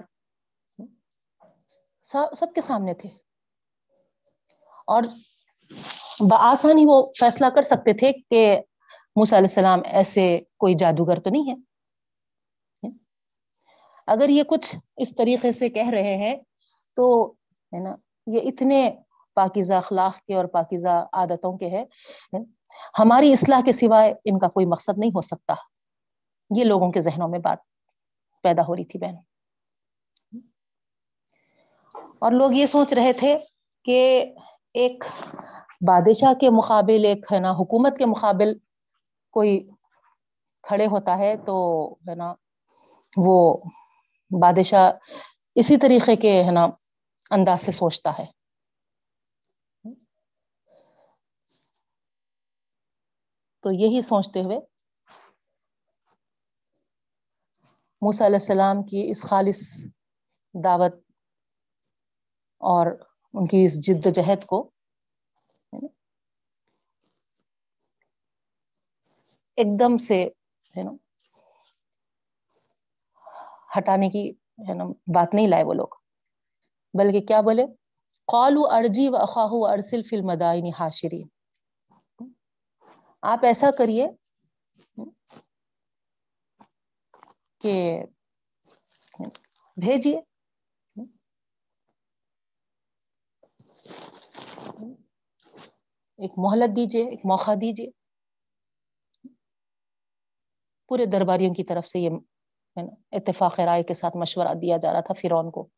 سب کے سامنے تھے۔ اور بآسانی وہ فیصلہ کر سکتے تھے کہ موسیٰ علیہ السلام ایسے کوئی جادوگر تو نہیں ہے۔ اگر یہ کچھ اس طریقے سے کہہ رہے ہیں تو ہے نا یہ اتنے پاکیزہ اخلاق کے اور پاکیزہ عادتوں کے ہے ہماری اصلاح کے سوائے ان کا کوئی مقصد نہیں ہو سکتا۔ یہ لوگوں کے ذہنوں میں بات پیدا ہو رہی تھی بہن۔ اور لوگ یہ سوچ رہے تھے کہ ایک بادشاہ کے مقابل، ایک ہے نا، حکومت کے مقابل کوئی کھڑے ہوتا ہے تو ہے نا، وہ بادشاہ اسی طریقے کے ہے نا انداز سے سوچتا ہے۔ تو یہی سوچتے ہوئے موسیٰ علیہ السلام کی اس خالص دعوت اور ان کی اس جد و جہد کو ایک دم سے ہے نا، ہٹانے کی ہے نا، بات نہیں لائے وہ لوگ۔ بلکہ کیا بولے؟ قالو ارجی و اخاہ ارسل فی المدائن حاشرین۔ آپ ایسا کریے کہ بھیجیے۔ ایک مہلت دیجیے، ایک موقع دیجیے۔ پورے درباریوں کی طرف سے یہ اتفاق رائے کے ساتھ مشورہ دیا جا رہا تھا فرون کو۔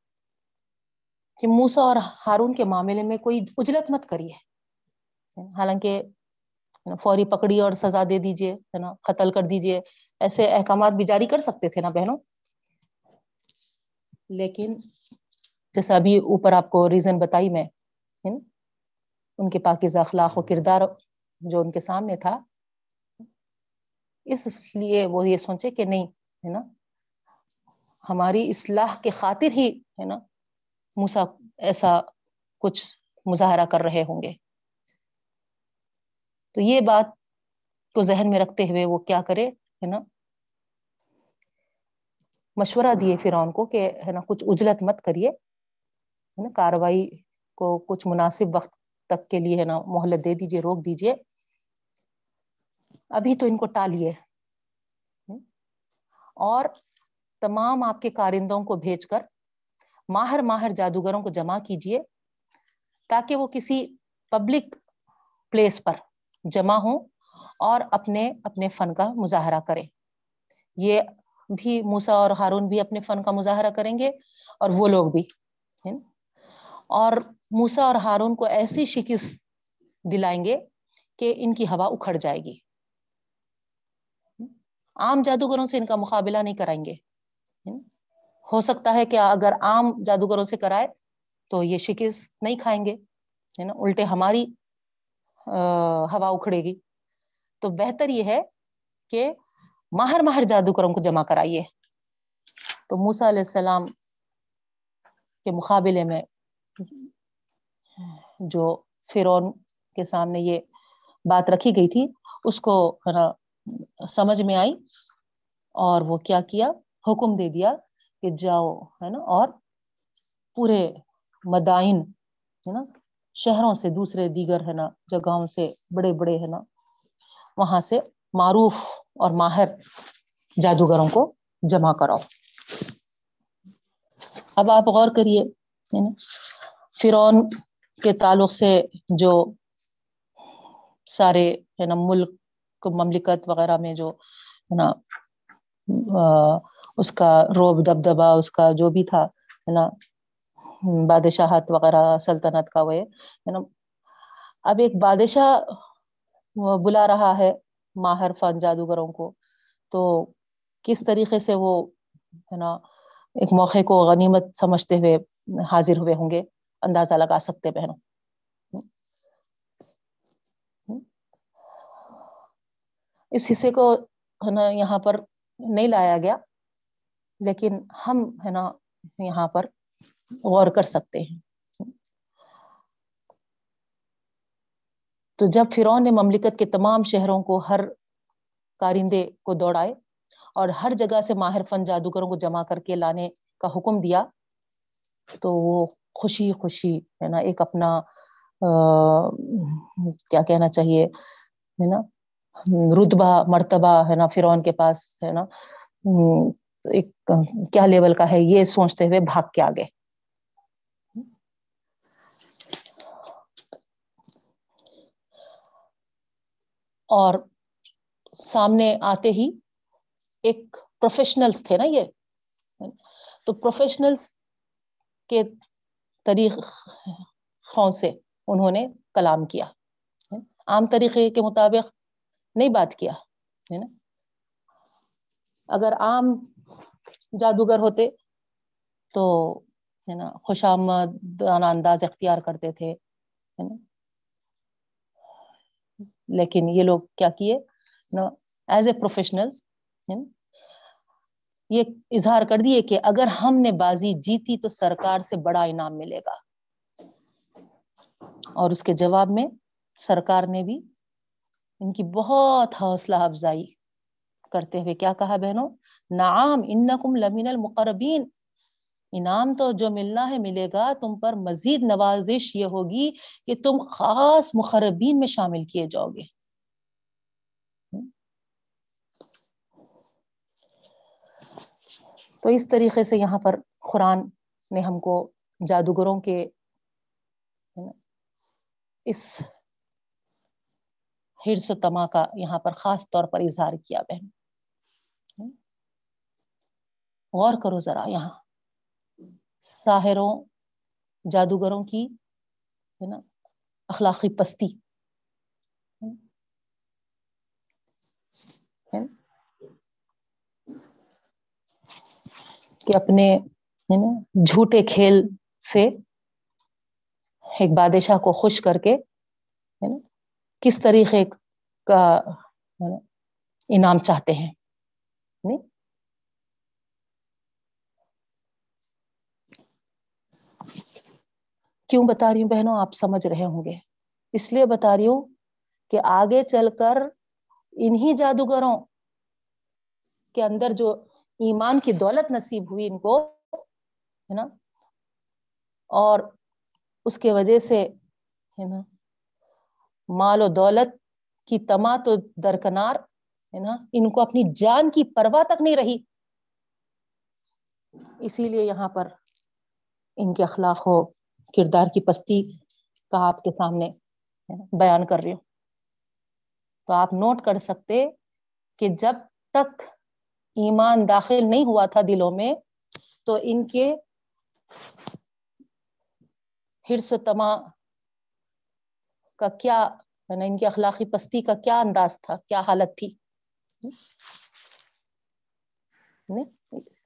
کہ موسا اور ہارون کے معاملے میں کوئی اجلت مت کریے حالانکہ فوری پکڑی اور سزا دے دیجیے ہے نا، قتل کر دیجیے ایسے احکامات بھی جاری کر سکتے تھے نا بہنوں؟ لیکن جیسا ابھی اوپر آپ کو ریزن بتائی میں ان کے پاکیزہ اخلاق و کردار جو ان کے سامنے تھا، اس لیے وہ یہ سوچے کہ نہیں، ہے نا، ہماری اصلاح کے خاطر ہی، ہے نا موسا ایسا کچھ مظاہرہ کر رہے ہوں گے۔ تو یہ بات کو ذہن میں رکھتے ہوئے وہ کیا کرے، ہے نا، مشورہ دیے فرعون کو کہ، ہے نا، کچھ اجلت مت کریے، ہے نا، کاروائی کو کچھ مناسب وقت تک کے لیے، ہے نا، مہلت دے دیجیے روک دیجیے ابھی تو ان کو ٹالیے۔ اور تمام آپ کے کارندوں کو بھیج کر ماہر ماہر جادوگروں کو جمع کیجیے تاکہ وہ کسی پبلک پلیس پر جمع ہوں اور اپنے اپنے فن کا مظاہرہ کریں۔ یہ بھی موسا اور ہارون بھی اپنے فن کا مظاہرہ کریں گے اور وہ لوگ بھی اور موسا اور ہارون کو ایسی شکست دلائیں گے کہ ان کی ہوا اکھڑ جائے گی۔ عام جادوگروں سے ان کا مقابلہ نہیں کرائیں گے ہو سکتا ہے کہ اگر عام جادوگروں سے کرائے تو یہ شکست نہیں کھائیں گے، ہے نا؟ الٹے ہماری ہوا اکھڑے گی۔ تو بہتر یہ ہے کہ ماہر ماہر جادوگروں کو جمع کرائیے۔ تو موسا علیہ السلام کے مقابلے میں جو فرون کے سامنے یہ بات رکھی گئی تھی، اس کو، ہے نا، سمجھ میں آئی اور وہ کیا کیا؟ حکم دے دیا کہ جاؤ، ہے نا؟ اور پورے مدائن، ہے نا؟ شہروں سے دوسرے دیگر، ہے نا، جگہوں سے بڑے بڑے، ہے نا، وہاں سے معروف اور ماہر جادوگروں کو جمع کراؤ۔ اب آپ غور کریے فرون کے تعلق سے جو سارے، ہے نا، ملک، مملکت وغیرہ میں جو، ہے نا اس کا روب دب دبا اس کا جو بھی تھا، ہے نا، بادشاہت وغیرہ، سلطنت کا وہ نا۔ اب ایک بادشاہ بلا رہا ہے ماہر فن جادوگروں کو، تو کس طریقے سے وہ، ہے نا، ایک موقع کو غنیمت سمجھتے ہوئے حاضر ہوئے ہوں گے، اندازہ لگا سکتے بہنوں۔ اس حصے کو، ہے نا، یہاں پر نہیں لایا گیا۔ لیکن ہم ہے نا یہاں پر غور کر سکتے ہیں۔ تو جب فرعون نے مملکت کے تمام شہروں کو ہر کارندے کو دوڑائے اور ہر جگہ سے ماہر فن جادوگروں کو جمع کر کے لانے کا حکم دیا، تو وہ خوشی خوشی ہے نا ایک اپنا کیا کہنا چاہیے، ہے نا، رتبہ، مرتبہ ہے نا فرعون کے پاس ہے نا ایک کیا لیول کا ہے یہ سوچتے ہوئے بھاگ کے آگے۔ اور سامنے آتے ہی ایک پروفیشنلس تھے نا یہ۔ تو پروفیشنلس کے طریقوں سے انہوں نے کلام کیا۔ عام طریقے کے مطابق نہیں بات کیا، ہے نا۔ اگر عام جادوگر ہوتے تو، ہے نا، خوش آمد انداز اختیار کرتے تھے، ہے نا۔ لیکن یہ لوگ کیا کیے نا ایز اے پروفیشنل یہ اظہار کر دیے کہ اگر ہم نے بازی جیتی تو سرکار سے بڑا انعام ملے گا۔ اور اس کے جواب میں سرکار نے بھی ان کی بہت حوصلہ افزائی۔ کرتے ہوئے کیا کہا بہنوں؟ نعام انکم لمن المقربین۔ انعام تو جو ملنا ہے، ملے گا۔ تم پر مزید نوازش یہ ہوگی کہ تم خاص مقربین میں شامل کیے جاؤ گے۔ تو اس طریقے سے یہاں پر قرآن نے ہم کو جادوگروں کے اس ہرس و تما کا یہاں پر خاص طور پر اظہار کیا بہن۔ غور کرو ذرا یہاں۔ ساحروں، جادوگروں کی، ہے نا، اخلاقی پستی۔ کہ اپنے جھوٹے کھیل سے ایک بادشاہ کو خوش کر کے کس طریقے کا انعام چاہتے ہیں۔ کیوں بتا رہی ہوں بہنوں؟ آپ سمجھ رہے ہوں گے۔ اس لیے بتا رہی ہوں کہ آگے چل کر انہی جادوگروں کے اندر جو ایمان کی دولت نصیب ہوئی ان کو، ہے نا؟ اور اس کے وجہ سے، ہے نا؟ مال و دولت کی تما تو درکنار، ہے نا؟ ان کو اپنی جان کی پرواہ تک نہیں رہی۔ اسی لیے یہاں پر ان کے اخلاق ہو۔ کردار کی پستی کا آپ کے سامنے بیان کر رہی ہوں۔ تو آپ نوٹ کر سکتے کہ جب تک ایمان داخل نہیں ہوا تھا دلوں میں، تو ان کے ہرس و تما کا کیا یعنی ان کی اخلاقی پستی کا کیا انداز تھا، کیا حالت تھی؟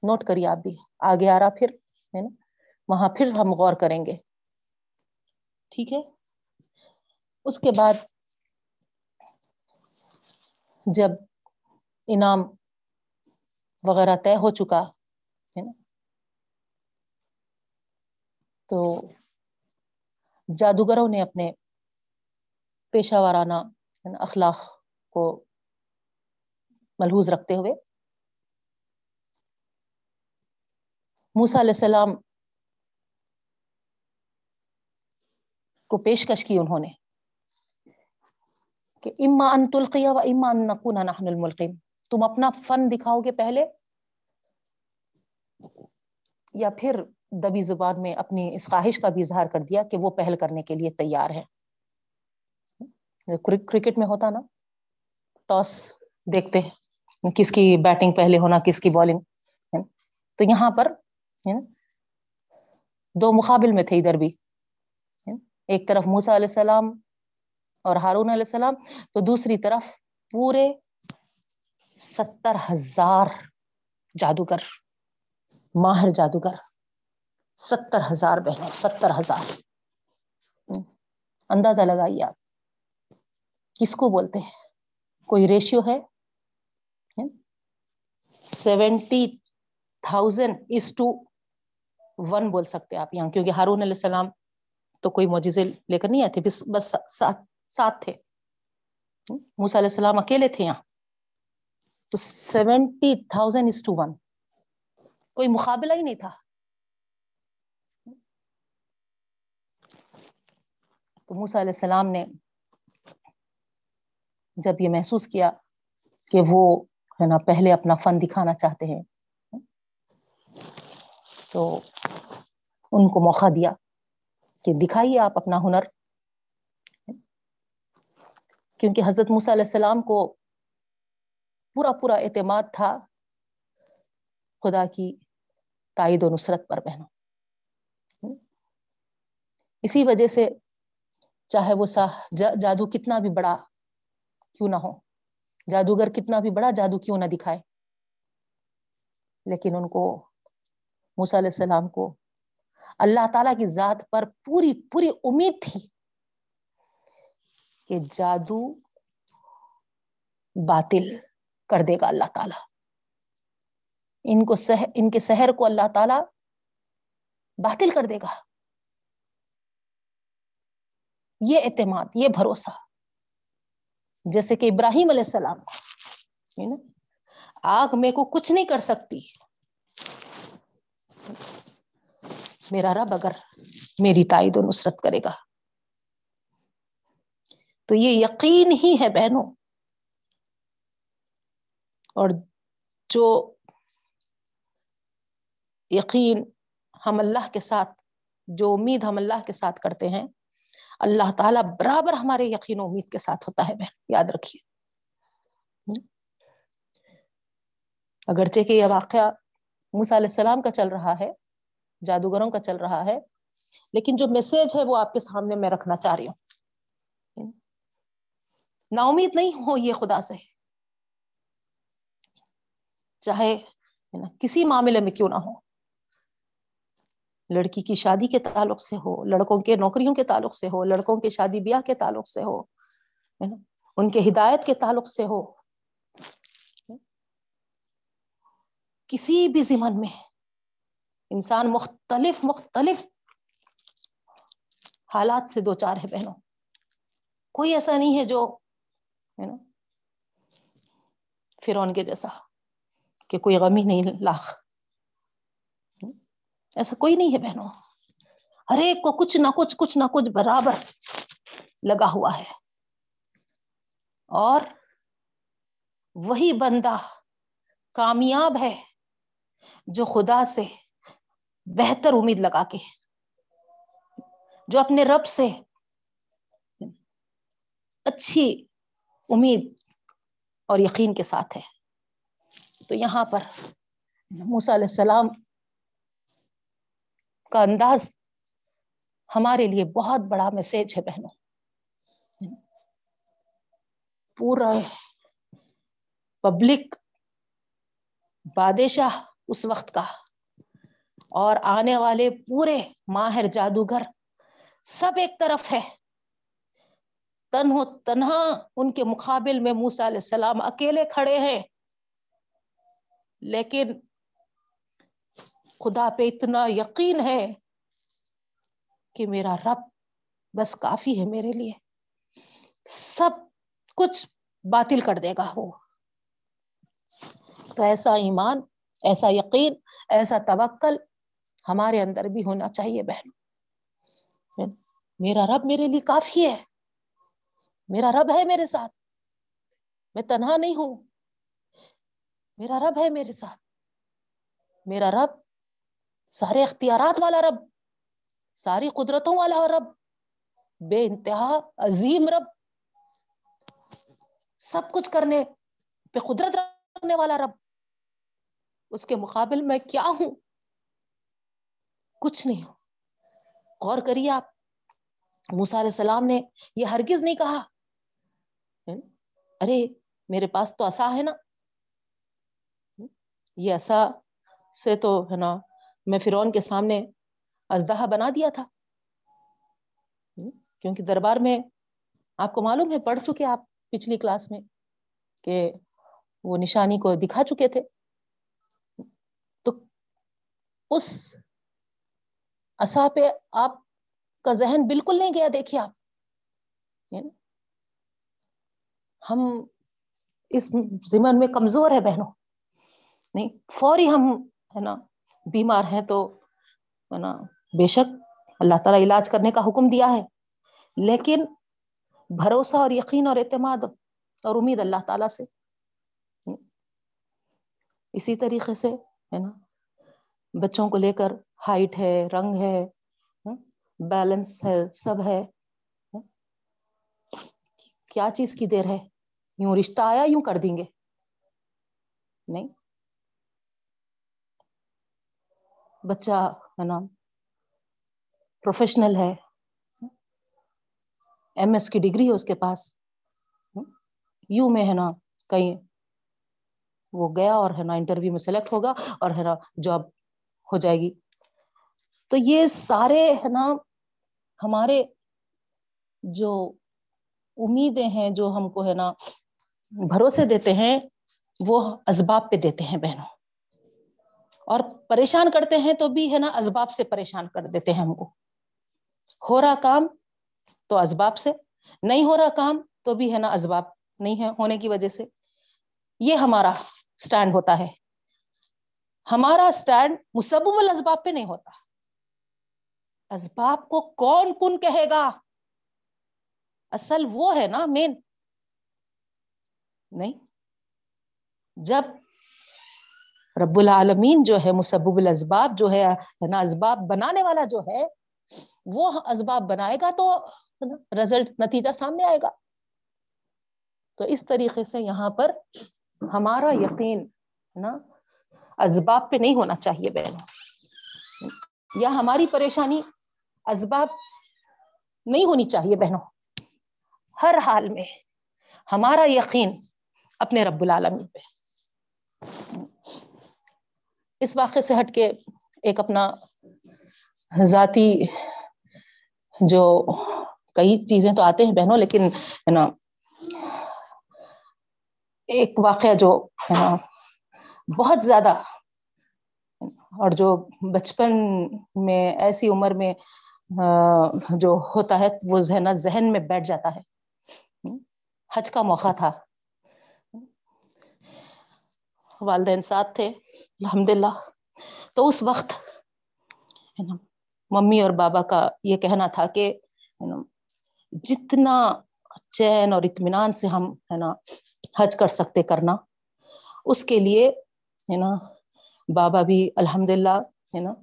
نوٹ کریے آپ بھی، آگے آ رہا پھر، ہے نا؟ وہاں پھر ہم غور کریں گے۔ ٹھیک ہے؟ اس کے بعد جب انعام وغیرہ طے ہو چکا، ہے نا؟ تو جادوگروں نے اپنے پیشہ وارانہ اخلاق کو ملحوظ رکھتے ہوئے موسا علیہ السلام کو پیشکش کی انہوں نے کہ اما ان تلقیہ و اما ان نقون نحن الملقین۔ تم اپنا فن دکھاؤ گے پہلے یا پھر دبی زبان میں اپنی اس خواہش کا بھی اظہار کر دیا کہ وہ پہل کرنے کے لیے تیار ہے کرکٹ میں ہوتا نا۔ ٹاس دیکھتے کس کی بیٹنگ پہلے ہونا، کس کی بالنگ۔ تو یہاں پر یعنی، دو مقابل میں تھے ادھر بھی۔ ایک طرف موسا علیہ السلام اور ہارون علیہ السلام، تو دوسری طرف پورے ستر ہزار جادوگر، ماہر جادوگر، ستر ہزار بہنوں، ستر ہزار۔ اندازہ لگائیے آپ، کس کو بولتے ہیں؟ کوئی ریشیو ہے؟ Seventy thousand is to one بول سکتے آپ یہاں، کیونکہ ہارون علیہ السلام تو کوئی موجزے لے کر نہیں آئے تھے، بس بس ساتھ تھے۔ موسیٰ علیہ السلام اکیلے تھے یہاں۔ تو seventy thousand is to one کوئی مقابلہ ہی نہیں تھا۔ تو موسیٰ علیہ السلام نے جب یہ محسوس کیا کہ وہ ہے نا، پہلے اپنا فن دکھانا چاہتے ہیں۔ تو ان کو موقع دیا۔ کہ دکھائیے آپ اپنا ہنر۔ کیونکہ حضرت موسیٰ علیہ السلام کو پورا پورا اعتماد تھا خدا کی تائید و نصرت پر بہنوں اسی وجہ سے چاہے وہ سا جادو کتنا بھی بڑا کیوں نہ ہو، جادوگر کتنا بھی بڑا جادو کیوں نہ دکھائے، لیکن ان کو موسیٰ علیہ السلام کو اللہ تعالی کی ذات پر پوری پوری امید تھی کہ جادو باطل کر دے گا اللہ تعالی۔ ان کو سہ ان کے سحر کو اللہ تعالی باطل کر دے گا۔ یہ اعتماد، یہ بھروسہ۔ جیسے کہ ابراہیم علیہ السلام آگ میں کو کچھ نہیں کر سکتی۔ میرا رب اگر میری تائید و نصرت کرے گا۔ تو یہ یقین ہی ہے بہنوں۔ اور جو یقین ہم اللہ کے ساتھ، جو امید ہم اللہ کے ساتھ کرتے ہیں، اللہ تعالیٰ برابر ہمارے یقین و امید کے ساتھ ہوتا ہے بہن، یاد رکھیے۔ اگرچہ کہ یہ واقعہ موسیٰ علیہ السلام کا چل رہا ہے جادوگروں کا چل رہا ہے، لیکن جو میسج ہے وہ آپ کے سامنے میں رکھنا چاہ رہی ہوں۔ نا امید نہیں ہو یہ خدا سے۔ چاہے کسی معاملے میں کیوں نہ ہو۔ لڑکی کی شادی کے تعلق سے ہو، لڑکوں کے نوکریوں کے تعلق سے ہو، لڑکوں کے شادی بیاہ کے تعلق سے ہو ان کے ہدایت کے تعلق سے ہو۔ کسی بھی زمن میں انسان مختلف مختلف حالات سے دو چار ہے بہنوں۔ کوئی ایسا نہیں ہے جو ہے نا فرون کے جیسا کہ کوئی غمی نہیں لاخ ایسا کوئی نہیں ہے بہنوں۔ ہر ایک کو کچھ نہ کچھ کچھ نہ کچھ برابر لگا ہوا ہے۔ اور وہی بندہ کامیاب ہے جو خدا سے بہتر امید لگا کے جو اپنے رب سے اچھی امید اور یقین کے ساتھ ہے۔ تو یہاں پر موسیٰ علیہ السلام کا انداز ہمارے لیے بہت بڑا میسج ہے بہنوں۔ پورا پبلک بادشاہ اس وقت کا اور آنے والے پورے ماہر جادوگر سب ایک طرف ہے تنہو تنہا ان کے مقابل میں موسا علیہ السلام اکیلے کھڑے ہیں۔ لیکن خدا پہ اتنا یقین ہے کہ میرا رب بس کافی ہے میرے لیے۔ سب کچھ باطل کر دے گا وہ۔ تو ایسا ایمان، ایسا یقین، ایسا توکل ہمارے اندر بھی ہونا چاہیے بہن میرا رب میرے لیے کافی ہے۔ میرا رب ہے میرے ساتھ۔ میں تنہا نہیں ہوں۔ میرا رب ہے میرے ساتھ۔ میرا رب سارے اختیارات والا رب، ساری قدرتوں والا رب، بے انتہا عظیم رب۔ سب کچھ کرنے پہ قدرت رکھنے والا رب۔ اس کے مقابل میں کیا ہوں؟ کچھ نہیں ہوں غور کریے آپ۔ موسا علیہ السلام نے یہ ہرگز نہیں کہا۔ ارے، میرے پاس تو ایسا ہے نا۔ یہ ایسا سے تو ہے نا، میں فرون کے سامنے ازدہا بنا دیا تھا۔ کیونکہ دربار میں آپ کو معلوم ہے، پڑھ چکے آپ پچھلی کلاس میں کہ وہ نشانی کو دکھا چکے تھے۔ تو اس اصا پہ آپ کا ذہن بالکل نہیں گیا، دیکھیے آپ۔ یعنی ہم اس زمن میں کمزور ہے بہنوں۔ نہیں، فوری ہم، ہے نا، بیمار ہیں تو، ہے نا، بے شک اللہ تعالیٰ علاج کرنے کا حکم دیا ہے۔ لیکن بھروسہ اور یقین اور اعتماد اور امید اللہ تعالیٰ سے۔ اسی طریقے سے، ہے نا، بچوں کو لے کر ہائٹ ہے رنگ ہے بیلنس ہے سب ہے کیا چیز کی دیر ہے یوں رشتہ آیا یوں کر دیں گے نہیں بچہ ہے نا پروفیشنل ہے ایم ایس کی ڈگری ہے اس کے پاس یو میں ہے نا کہیں وہ گیا اور ہے نا انٹرویو میں سلیکٹ ہوگا اور ہے نا جاب ہو جائے گی تو یہ سارے ہے نا ہمارے جو امیدیں ہیں، جو ہم کو ہے نا بھروسے دیتے ہیں، وہ اسباب پہ دیتے ہیں بہنوں۔ اور پریشان کرتے ہیں تو بھی ہے نا اسباب سے پریشان کر دیتے ہیں ہم کو۔ ہو رہا کام تو اسباب سے، نہیں ہو رہا کام تو بھی ہے نا اسباب نہیں ہے ہونے کی وجہ سے۔ یہ ہمارا اسٹینڈ ہوتا ہے۔ ہمارا اسٹینڈ مسبب الاسباب پہ نہیں ہوتا۔ اسباب کو کون کن کہے گا؟ اصل وہ ہے نا مین نہیں. جب رب العالمین جو ہے مسبب الاسباب جو ہے نا، اسباب بنانے والا جو ہے، وہ اسباب بنائے گا تو رزلٹ نتیجہ سامنے آئے گا۔ تو اس طریقے سے یہاں پر ہمارا یقین، ہے نا، اسباب پہ نہیں ہونا چاہیے بہنوں یا ہماری پریشانی اسباب نہیں ہونی چاہیے بہنوں۔ ہر حال میں ہمارا یقین اپنے رب العالمین پہ۔ اس واقعے سے ہٹ کے ایک اپنا ذاتی جو کئی چیزیں تو آتے ہیں بہنوں، لیکن ہے نا، ایک واقعہ جو ہے نا بہت زیادہ اور جو بچپن میں ایسی عمر میں جو ہوتا ہے، وہ ذہن ذہن میں بیٹھ جاتا ہے۔ حج کا موقع تھا۔ والدین ساتھ تھے۔ الحمد للہ تو اس وقت ممی اور بابا کا یہ کہنا تھا کہ جتنا چین اور اطمینان سے ہم، ہے نا، حج کر سکتے کرنا، اس کے لیے، ہے نا، بابا بھی الحمد للہ ہے نا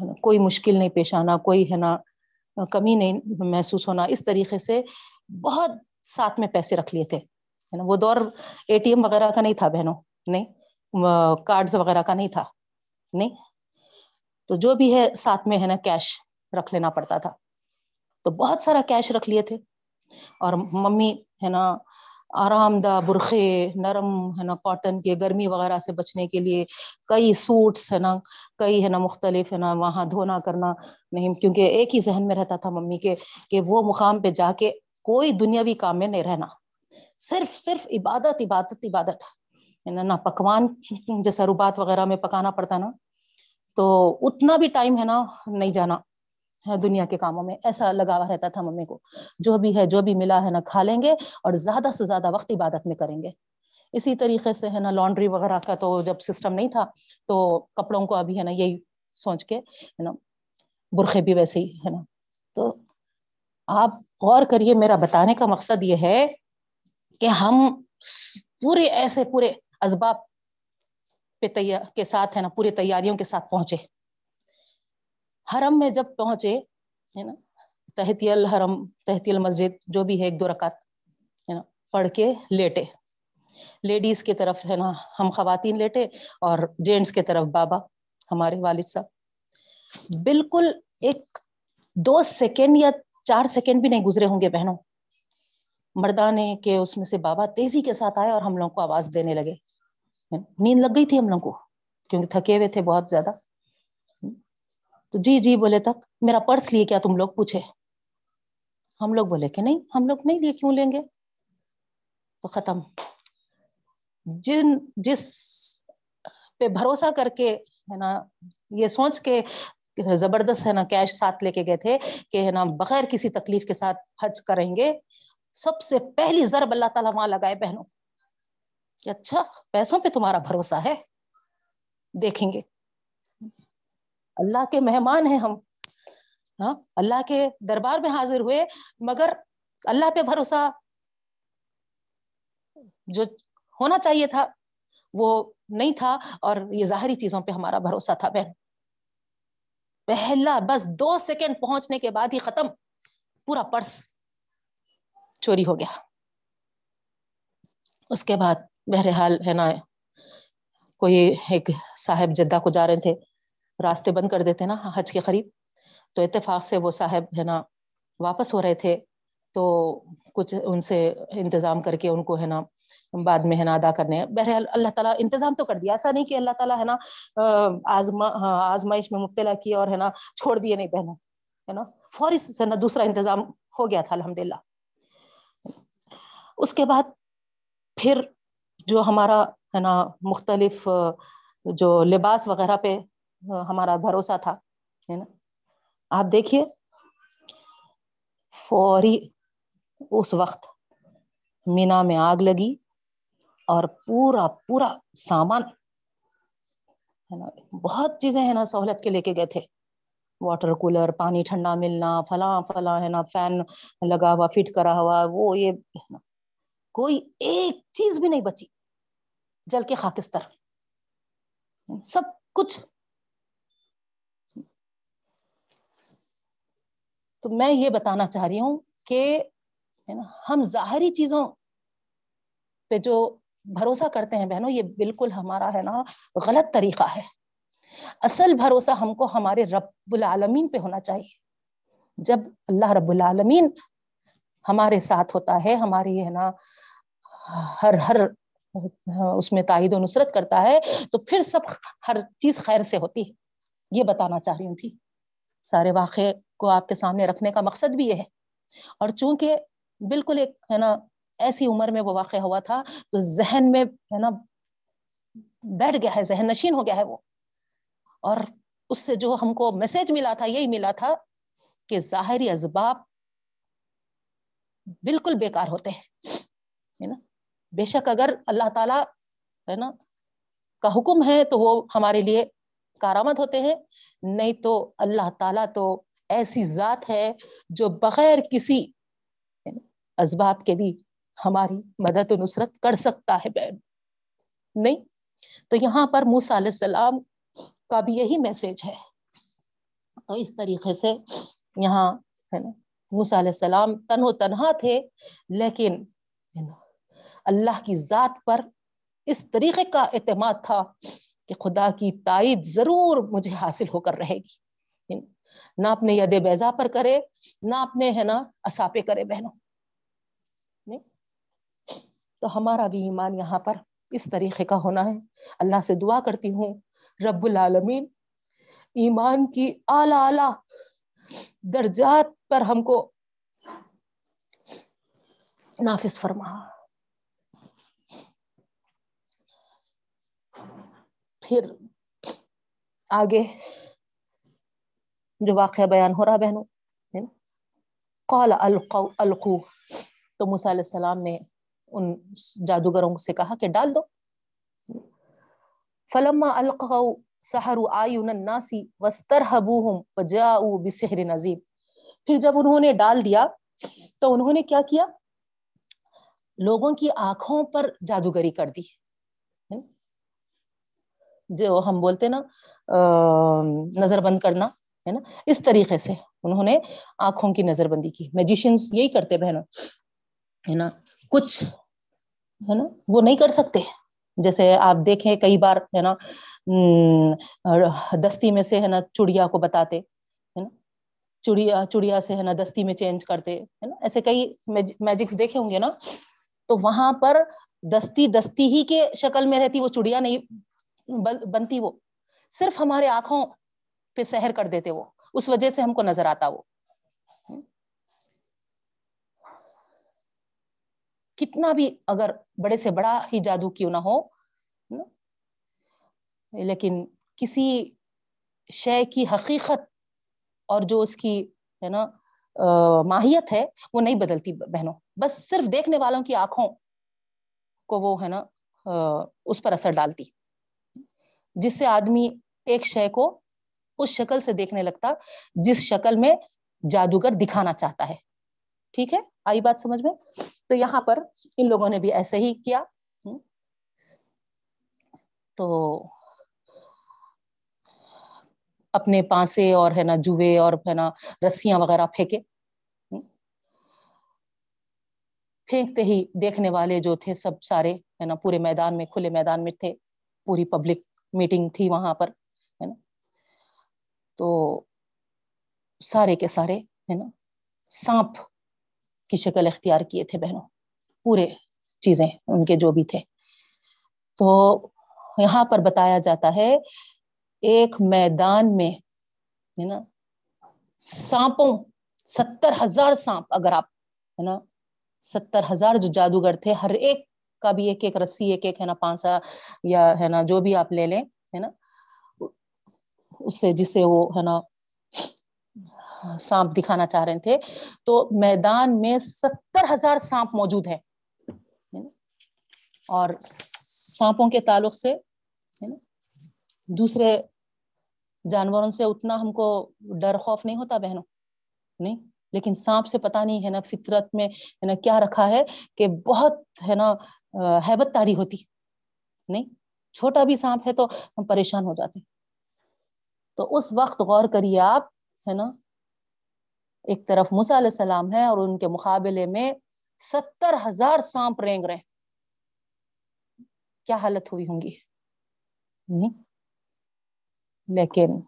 کوئی مشکل نہیں پیش آنا، کوئی ہے نا، کمی نہیں محسوس ہونا۔ اس طریقے سے بہت ساتھ میں پیسے رکھ لیے تھے نا۔ وہ دور اے ٹی ایم وغیرہ کا نہیں تھا بہنوں، نہیں۔ کارڈز وغیرہ کا نہیں تھا، نہیں۔ تو جو بھی ہے ساتھ میں، ہے نا کیش رکھ لینا پڑتا تھا۔ تو بہت سارا کیش رکھ لیے تھے۔ اور ممی، ہے نا آرام دہ برقے نرم ہے نا کاٹن کے، گرمی وغیرہ سے بچنے کے لیے کئی سوٹس ہے نا، کئی ہے نا مختلف ہے نا وہاں دھونا کرنا نہیں، کیونکہ ایک ہی ذہن میں رہتا تھا ممی کے کہ وہ مقام پہ جا کے کوئی دنیاوی کام میں نہیں رہنا۔ صرف صرف عبادت عبادت عبادت۔ ہے نہ پکوان جیسا روبات وغیرہ میں پکانا پڑتا نا، تو اتنا بھی ٹائم ہے نا نہیں جانا۔ دنیا کے کاموں میں، ایسا لگاوا رہتا تھا ممی کو۔ جو بھی ہے، جو بھی ملا ہے نا کھا لیں گے اور زیادہ سے زیادہ وقت عبادت میں کریں گے۔ اسی طریقے سے ہے نا لانڈری وغیرہ کا تو جب سسٹم نہیں تھا، تو کپڑوں کو ابھی ہے نا، یہی سوچ کے ہے نا برقے بھی ویسے ہی ہے نا۔ تو آپ غور کریے، میرا بتانے کا مقصد یہ ہے کہ ہم پورے ایسے پورے اسباب پہ تیار کے ساتھ ہے نا پوری تیاریوں کے ساتھ پہنچے۔ حرم میں جب پہنچے، ہے نا، تحتی الحرم، تحتی المسجد، جو بھی ہے، ایک دو رکعت، ہے نا، پڑھ کے لیٹے۔ لیڈیز کی طرف، ہے نا، ہم خواتین لیٹے اور جینٹس کی طرف بابا، ہمارے والد صاحب۔ بالکل ایک دو سیکنڈ یا چار سیکنڈ بھی نہیں گزرے ہوں گے بہنوں۔ مردانے کے اس میں سے بابا تیزی کے ساتھ آئے اور ہم لوگ کو آواز دینے لگے۔ نیند لگ گئی تھی ہم لوگ کو، کیونکہ تھکے ہوئے تھے بہت زیادہ۔ تو جی جی بولے، تک میرا پرس لیے کیا تم لوگ؟ پوچھے۔ ہم لوگ بولے کہ نہیں، ہم لوگ نہیں لیے، کیوں لیں گے؟ تو ختم۔ جن، جس پہ بھروسہ کر کے، ہے نا، یہ سوچ کے زبردست، ہے نا کیش ساتھ لے کے گئے تھے کہ، ہے نا، بغیر کسی تکلیف کے ساتھ حج کریں گے۔ سب سے پہلی ضرب اللہ تعالیٰ وہاں لگائے بہنوں۔ کہ اچھا پیسوں پہ تمہارا بھروسہ ہے۔ دیکھیں گے۔ اللہ کے مہمان ہیں ہم۔ ہاں اللہ کے دربار میں حاضر ہوئے، مگر اللہ پہ بھروسہ جو ہونا چاہیے تھا، وہ نہیں تھا، اور یہ ظاہری چیزوں پہ ہمارا بھروسہ تھا، بہن۔ پہلا بس دو سیکنڈ پہنچنے کے بعد ہی ختم، پورا پرس چوری ہو گیا۔ اس کے بعد بہرحال ہے نا، کوئی ایک صاحب جدہ کو جا رہے تھے۔ راستے بند کر دیتے نا حج کے قریب۔ تو اتفاق سے وہ صاحب ہے نا واپس ہو رہے تھے۔ تو کچھ ان سے انتظام کر کے ان کو ہے نا بعد میں ہے نا ادا کرنے۔ بہرحال اللہ تعالیٰ انتظام تو کر دیا۔ ایسا نہیں کہ اللہ تعالیٰ ہے نا آزما ہاں، آزمائش میں مبتلا کیا اور ہے نا چھوڑ دیے، نہیں بہنوں ہے نا۔ فوری سے نا دوسرا انتظام ہو گیا تھا الحمد للہ اس کے بعد پھر جو ہمارا ہے نا مختلف جو لباس وغیرہ پہ ہمارا بھروسہ تھا، ہے نا؟ آپ دیکھیے، فوری اس وقت مینا میں آگ لگی اور پورا پورا سامان، ہے نا، بہت چیزیں، ہے نا، سہولت کے لے کے گئے تھے۔ واٹر کولر، پانی ٹھنڈا ملنا، فلاں فلاں، ہے نا، فین لگا ہوا، فٹ کرا ہوا، وہ یہ کوئی ایک چیز بھی نہیں بچی۔ جل کے خاکستر۔ سب کچھ تو میں یہ بتانا چاہ رہی ہوں کہ ہم ظاہری چیزوں پہ جو بھروسہ کرتے ہیں بہنوں، یہ بالکل ہمارا ہے نا غلط طریقہ ہے۔ اصل بھروسہ ہم کو ہمارے رب العالمین پہ ہونا چاہیے۔ جب اللہ رب العالمین ہمارے ساتھ ہوتا ہے، ہماری ہے نا ہر ہر اس میں تائید و نصرت کرتا ہے، تو پھر سب ہر چیز خیر سے ہوتی ہے۔ یہ بتانا چاہ رہی ہوں تھی۔ سارے واقعے کو آپ کے سامنے رکھنے کا مقصد بھی یہ ہے۔ اور چونکہ بالکل ایک، ہے نا، ایسی عمر میں وہ واقع ہوا تھا، تو ذہن میں، ہے نا، بیٹھ گیا ہے، ذہن نشین ہو گیا ہے وہ۔ اور اس سے جو ہم کو میسج ملا تھا، یہی ملا تھا کہ ظاہری اسباب بالکل بیکار ہوتے ہیں نا۔ بے شک اگر اللہ تعالی، ہے نا، کا حکم ہے، تو وہ ہمارے لیے کارآمد ہوتے ہیں، نہیں تو اللہ تعالیٰ تو ایسی ذات ہے جو بغیر کسی اسباب کے بھی ہماری مدد و نصرت کر سکتا ہے، بہن۔ نہیں؟ تو یہاں پر موسا علیہ السلام کا بھی یہی میسج ہے۔ تو اس طریقے سے یہاں ہے نا موسا علیہ السلام تن و تنہا تھے، لیکن اللہ کی ذات پر اس طریقے کا اعتماد تھا۔ کہ خدا کی تائید ضرور مجھے حاصل ہو کر رہے گی۔ نہ اپنے ید بیزا پر کرے، نہ اپنے ہے نا اساپے کرے بہنوں۔ تو ہمارا بھی ایمان یہاں پر اس طریقے کا ہونا ہے۔ اللہ سے دعا کرتی ہوں، رب العالمین، ایمان کی اعلی اعلی درجات پر ہم کو نافذ فرما۔ پھر آگے جو واقعہ بیان ہو رہا بہنوں قال القو القو۔ تو موسیٰ علیہ السلام نے ان جادوگروں سے کہا کہ ڈال دو۔ فلما القوا سحروا اعین الناس واسترهبوهم وجاءوا بسحر عظیم پھر جب انہوں نے ڈال دیا، تو انہوں نے کیا کیا؟ لوگوں کی آنکھوں پر جادوگری کر دی۔ جو ہم بولتے نا نظر بند کرنا، ہے نا؟ اس طریقے سے انہوں نے آنکھوں کی نظر بندی کی۔ میجیشینس یہی کرتے بہنوں، ہے نا؟ کچھ، ہے نا؟ وہ نہیں کر سکتے۔ جیسے آپ دیکھیں کئی بار، ہے نا؟ دستی میں سے، ہے نا، چڑیا کو بتاتے، ہے نا؟ چڑیا چڑیا سے، ہے نا، دستی میں چینج کرتے، ہے نا؟ ایسے کئی میجکس دیکھے ہوں گے نا؟ تو وہاں پر دستی دستی ہی کے شکل میں رہتی، وہ چڑیا نہیں بنتی وہ۔ صرف ہمارے آنکھوں پہ سحر کر دیتے وہ، اس وجہ سے ہم کو نظر آتا وہ۔ کتنا بھی اگر بڑے سے بڑا ہی جادو کیوں نہ ہو لیکن کسی شے کی حقیقت اور جو اس کی، ہے نا ماہیت ہے، وہ نہیں بدلتی بہنوں۔ بس صرف دیکھنے والوں کی آنکھوں کو وہ، ہے نا اس پر اثر ڈالتی۔ جس سے آدمی ایک شے کو اس شکل سے دیکھنے لگتا، جس شکل میں جادوگر دکھانا چاہتا ہے۔ ٹھیک ہے؟ آئی بات سمجھ میں؟ تو یہاں پر ان لوگوں نے بھی ایسے ہی کیا۔ تو اپنے پانسے اور ہے نا جوے اور ہے نا رسیاں وغیرہ پھینکے۔ پھینکتے ہی دیکھنے والے جو تھے سب سارے ہے نا پورے میدان میں، کھلے میدان میں تھے، پوری پبلک میٹنگ تھی وہاں پر ہے نا تو سارے کے سارے ہے نا سانپ کی شکل اختیار کیے تھے بہنوں پورے چیزیں ان کے جو بھی تھے تو یہاں پر بتایا جاتا ہے ایک میدان میں ہے نا سانپوں ستر ہزار سانپ اگر آپ ہے نا ستر ہزار جو جادوگر تھے ہر ایک کا بھی ایک ایک رسی، ایک ایک ہے نا پانسا یا ہے نا، جو بھی آپ لے لیں، ہے نا، اس سے جسے وہ ہے نا سانپ دکھانا چاہ رہے تھے۔ تو میدان میں ستر ہزار سانپ موجود ہے اور سانپوں کے تعلق سے دوسرے جانوروں سے اتنا ہم کو ڈر خوف نہیں ہوتا بہنوں، نہیں؟ لیکن سانپ سے پتا نہیں ہے نا فطرت میں ہے نا کیا رکھا ہے کہ بہت ہے نا ہیبت تاری ہوتی نہیں، چھوٹا بھی سانپ ہے تو ہم پریشان ہو جاتے تو اس وقت غور کریے آپ، ہے نا، ایک طرف مسا علیہ السلام ہے اور ان کے مقابلے میں ستر ہزار سانپ رینگ رہے۔ کیا حالت ہوئی ہوں گی؟ لیکن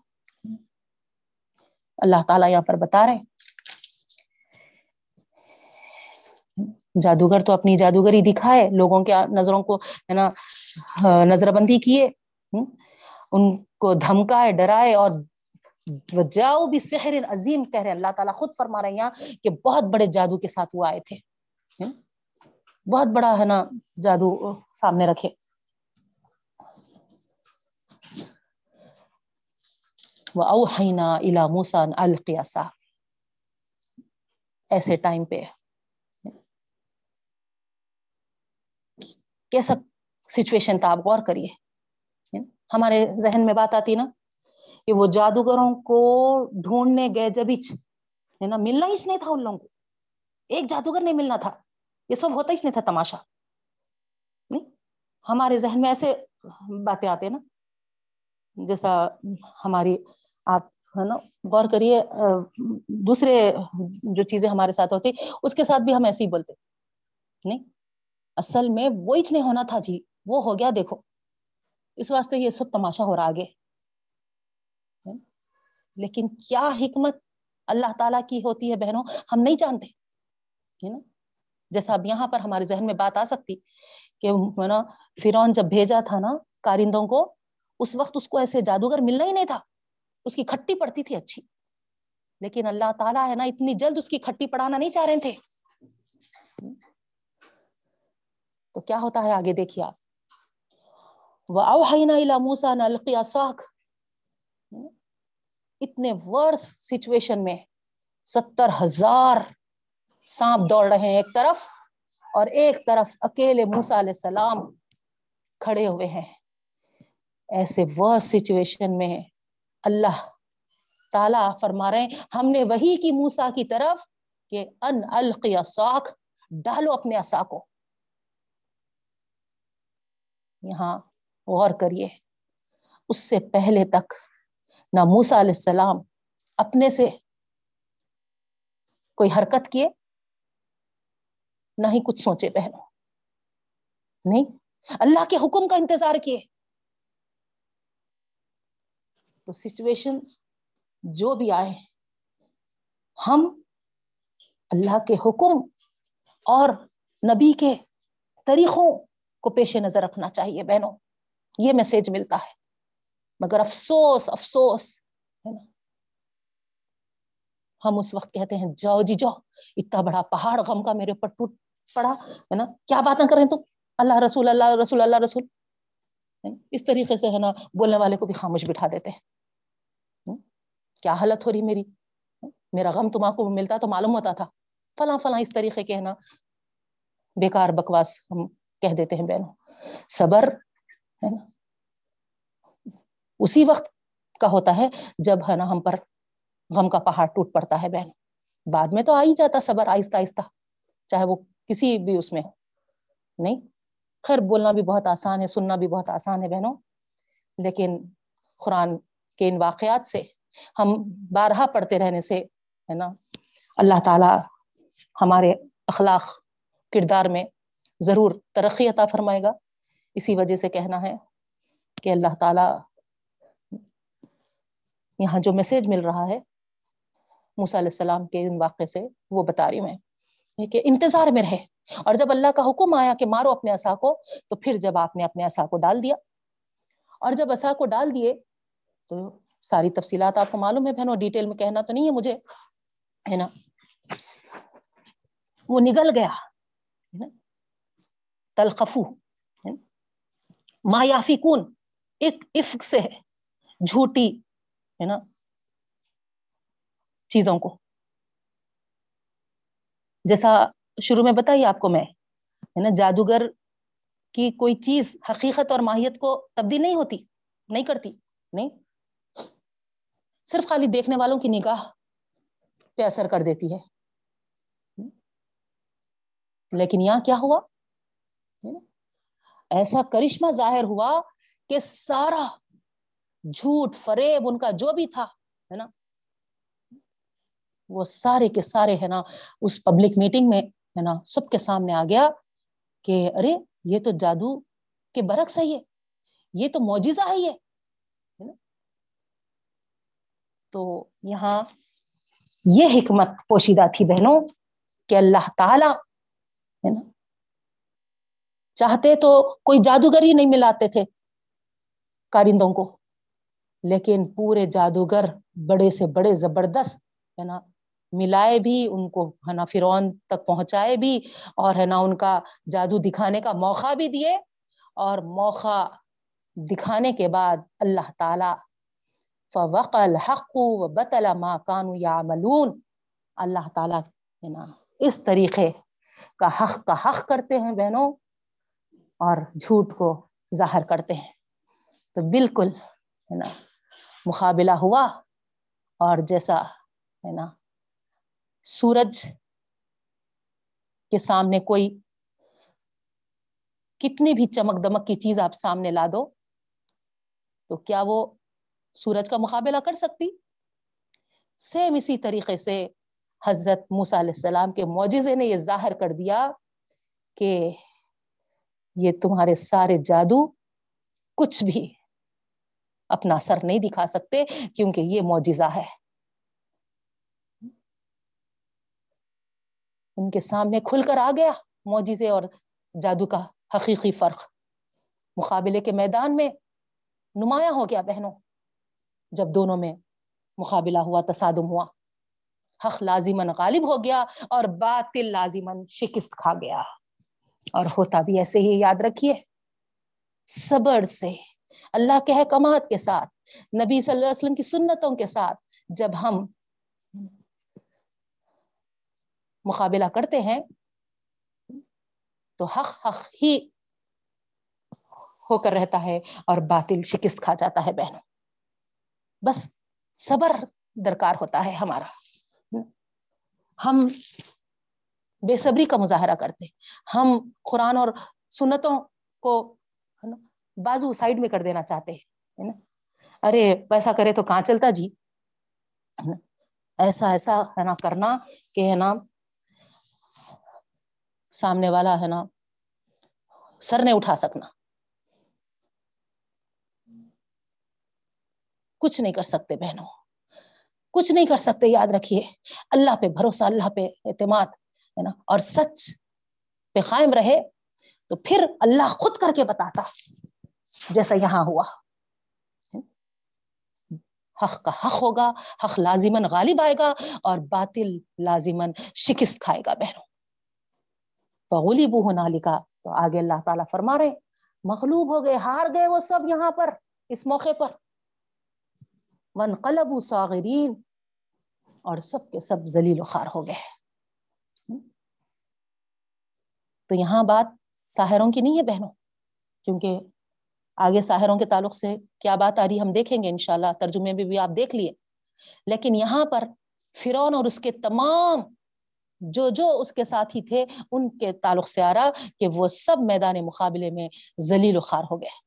اللہ تعالیٰ یہاں پر بتا رہے جادوگر تو اپنی جادوگری دکھائے، لوگوں کے نظروں کو، ہے نا نظر بندی کیے ان کو دھمکائے، ڈرائے اور جاؤ بھی سحر عظیم کہہ رہے اللہ تعالیٰ خود فرما رہے ہیں یہاں کہ بہت بڑے جادو کے ساتھ وہ آئے تھے بہت بڑا، ہے نا، جادو سامنے رکھے۔ وہ اوہینا الا موسان القیاسا ایسے ٹائم پہ کیسا سچویشن تھا؟ آپ غور کریے۔ ہمارے ذہن میں بات آتی نا کہ وہ جادوگروں کو ڈھونڈنے گئے جب ہے نا، ملنا ہی نہیں تھا ان لوگوں کو۔ ایک جادوگر نہیں ملنا تھا۔ یہ سب ہوتا ہی نہیں تھا، تماشا۔ نہیں، ہمارے ذہن میں ایسے باتیں آتے نا۔ جیسا ہماری، آپ، ہے نا، غور کریے، دوسرے جو چیزیں ہمارے ساتھ ہوتی، اس کے ساتھ بھی ہم ایسے ہی بولتے۔ نہیں اصل میں وہ نہیں ہونا تھا جی وہ ہو گیا دیکھو۔ اس واسطے یہ سب تماشا ہو رہا آگے۔ لیکن کیا حکمت اللہ تعالیٰ کی ہوتی ہے بہنوں؟ ہم نہیں جانتے نا؟ جیسا اب یہاں پر ہمارے ذہن میں بات آ سکتی کہ نا فرون جب بھیجا تھا نا کارندوں کو، اس وقت اس کو ایسے جادوگر ملنا ہی نہیں تھا۔ اس کی کھٹی پڑتی تھی اچھی۔ لیکن اللہ تعالیٰ ہے نا، اتنی جلد اس کی کھٹی پڑانا نہیں چاہ رہے تھے۔ تو کیا ہوتا ہے آگے دیکھیے آپ۔ وہ موسا القیاساک اتنے ورس سچویشن میں ستر ہزار سانپ دوڑ رہے ہیں ایک طرف اور ایک طرف اکیلے موسا علیہ السلام کھڑے ہوئے ہیں۔ ایسے وہ سچویشن میں اللہ تعالی فرما رہے ہیں۔ ہم نے وہی کی موسا کی طرف کہ ان القیا ساخ ڈالو اپنے اصا کو۔ یہاں غور کریے۔ اس سے پہلے تک نہ موسا علیہ السلام اپنے سے کوئی حرکت کیے، نہ ہی کچھ سوچے پہنو نہیں، اللہ کے حکم کا انتظار کیے۔ تو سچویشن جو بھی آئے، ہم اللہ کے حکم اور نبی کے طریقوں کو پیش نظر رکھنا چاہیے بہنوں، یہ میسج ملتا ہے۔ مگر افسوس افسوس، ہے نا؟ ہم اس وقت کہتے ہیں، جاؤ جی جاؤ۔ اتنا بڑا پہاڑ غم کا میرے اوپر ٹوٹ پڑا، ہے نا؟ کیا باتیں کر رہے ہیں تم؟ اللہ رسول اللہ رسول اللہ رسول۔ اس طریقے سے، ہے نا، بولنے والے کو بھی خاموش بٹھا دیتے ہیں۔ کیا حالت ہو رہی میری؟ میرا غم تم آپ کو ملتا تو معلوم ہوتا تھا۔ فلاں فلاں اس طریقے کے، ہے نا؟ بیکار بکواس ہم کہہ دیتے ہیں بہنوں، صبر، ہے نا؟ اسی وقت کا ہوتا ہے جب، ہے نا، ہم پر غم کا پہاڑ ٹوٹ پڑتا ہے بہن۔ بعد میں تو آ ہی جاتا صبر، آہستہ آہستہ، چاہے وہ کسی بھی اس میں ہو۔ نہیں، خیر، بولنا بھی بہت آسان ہے، سننا بھی بہت آسان ہے بہنوں۔ لیکن قرآن کے ان واقعات سے ہم بارہا پڑھتے رہنے سے، ہے نا، اللہ تعالی ہمارے اخلاق، کردار میں ضرور ترقی عطا فرمائے گا۔ اسی وجہ سے کہنا ہے کہ اللہ تعالی یہاں جو میسج مل رہا ہے موسیٰ علیہ السلام کے ان واقعے سے وہ بتا رہی میں۔ کہ انتظار میں رہے۔ اور جب اللہ کا حکم آیا کہ مارو اپنے اصا کو، تو پھر جب آپ نے اپنے اصا کو ڈال دیا۔ اور جب اصا کو ڈال دیے، تو ساری تفصیلات آپ کو معلوم ہے بہنوں ڈیٹیل میں کہنا تو نہیں ہے مجھے، ہے نا؟ وہ نگل گیا۔ تلقفو مایافی کون عفق سے ہے، جھوٹی، ہے نا، چیزوں کو۔ جیسا شروع میں بتائی آپ کو میں، ہے نا، جادوگر کی کوئی چیز حقیقت اور ماہیت کو تبدیل نہیں ہوتی، نہیں کرتی، نہیں۔ صرف خالی دیکھنے والوں کی نگاہ پہ اثر کر دیتی ہے۔ لیکن یہاں کیا ہوا؟ ایسا کرشمہ ظاہر ہوا کہ سارا جھوٹ، فریب ان کا جو بھی تھا، ہے نا، وہ سارے کے سارے، ہے نا، اس پبلک میٹنگ میں، ہے نا، سب کے سامنے آ گیا کہ ارے، یہ تو جادو کے برعکس ہے یہ یہ تو موجزہ ہے یہ تو یہاں یہ حکمت پوشیدہ تھی بہنوں کہ اللہ تعالی، ہے نا چاہتے تو کوئی جادوگر ہی نہیں ملاتے تھے کارندوں کو۔ لیکن پورے جادوگر بڑے سے بڑے زبردست، ہے نا، ملائے بھی، ان کو، ہے نا، فرعون تک پہنچائے بھی اور، ہے نا، ان کا جادو دکھانے کا موقع بھی دیے۔ اور موقع دکھانے کے بعد اللہ تعالی، فوق الحق و بطل ما کانو یا اللہ تعالیٰ، ہے نا، اس طریقے کا حق کا حق کرتے ہیں بہنوں۔ اور جھوٹ کو ظاہر کرتے ہیں۔ تو بالکل ہے نا، مقابلہ ہوا۔ اور جیسا ہے نا، سورج کے سامنے کوئی کتنی بھی چمک دمک کی چیز آپ سامنے لا دو، تو کیا وہ سورج کا مقابلہ کر سکتی؟ سیم اسی طریقے سے حضرت موسیٰ علیہ السلام کے معجزے نے یہ ظاہر کر دیا کہ یہ تمہارے سارے جادو کچھ بھی اپنا اثر نہیں دکھا سکتے کیونکہ یہ معجزہ ہے۔ ان کے سامنے کھل کر آ گیا معجزے اور جادو کا حقیقی فرق۔ مقابلے کے میدان میں نمایاں ہو گیا بہنوں۔ جب دونوں میں مقابلہ ہوا، تصادم ہوا۔ حق لازمن غالب ہو گیا اور باطل لازمن شکست کھا گیا۔ اور ہوتا بھی ایسے ہی، یاد رکھیے، صبر سے، اللہ کے حکمات کے ساتھ، نبی صلی اللہ علیہ وسلم کی سنتوں کے ساتھ جب ہم مقابلہ کرتے ہیں، تو حق حق ہی ہو کر رہتا ہے اور باطل شکست کھا جاتا ہے بہنوں۔ بس صبر درکار ہوتا ہے ہمارا۔ ہم بے صبری کا مظاہرہ کرتے ہم قرآن اور سنتوں کو بازو سائڈ میں کر دینا چاہتے ہیں ارے پیسا کرے تو کہاں چلتا جی؟ ایسا ایسا ہے نا کرنا کہ ہے نا، سامنے والا ہے نا سر نے اٹھا سکنا۔ کچھ نہیں کر سکتے بہنوں۔ کچھ نہیں کر سکتے، یاد رکھیے۔ اللہ پہ بھروسہ، اللہ پہ اعتماد۔ ہے نا؟ اور سچ پہ قائم رہے تو پھر اللہ خود کر کے بتاتا جیسا یہاں ہوا۔ حق کا حق ہوگا، حق لازمن غالب آئے گا اور باطل لازمن شکست کھائے گا بہنوں۔ بغلی بو ہونا لکھا تو آگے اللہ تعالیٰ فرما رہے مغلوب ہو گئے، ہار گئے وہ سب یہاں پر، اس موقع پر۔ ون قلب ساغرین اور سب کے سب ذلیل و خار ہو گئے۔ تو یہاں بات ساحروں کی نہیں ہے بہنوں؟ کیونکہ آگے ساحروں کے تعلق سے کیا بات آ رہی ہم دیکھیں گے انشاءاللہ، ترجمے میں بھی آپ دیکھ لیے۔ لیکن یہاں پر فرون اور اس کے تمام جو جو اس کے ساتھی تھے، ان کے تعلق سے آ رہا کہ وہ سب میدان مقابلے میں ذلیل و خار ہو گئے۔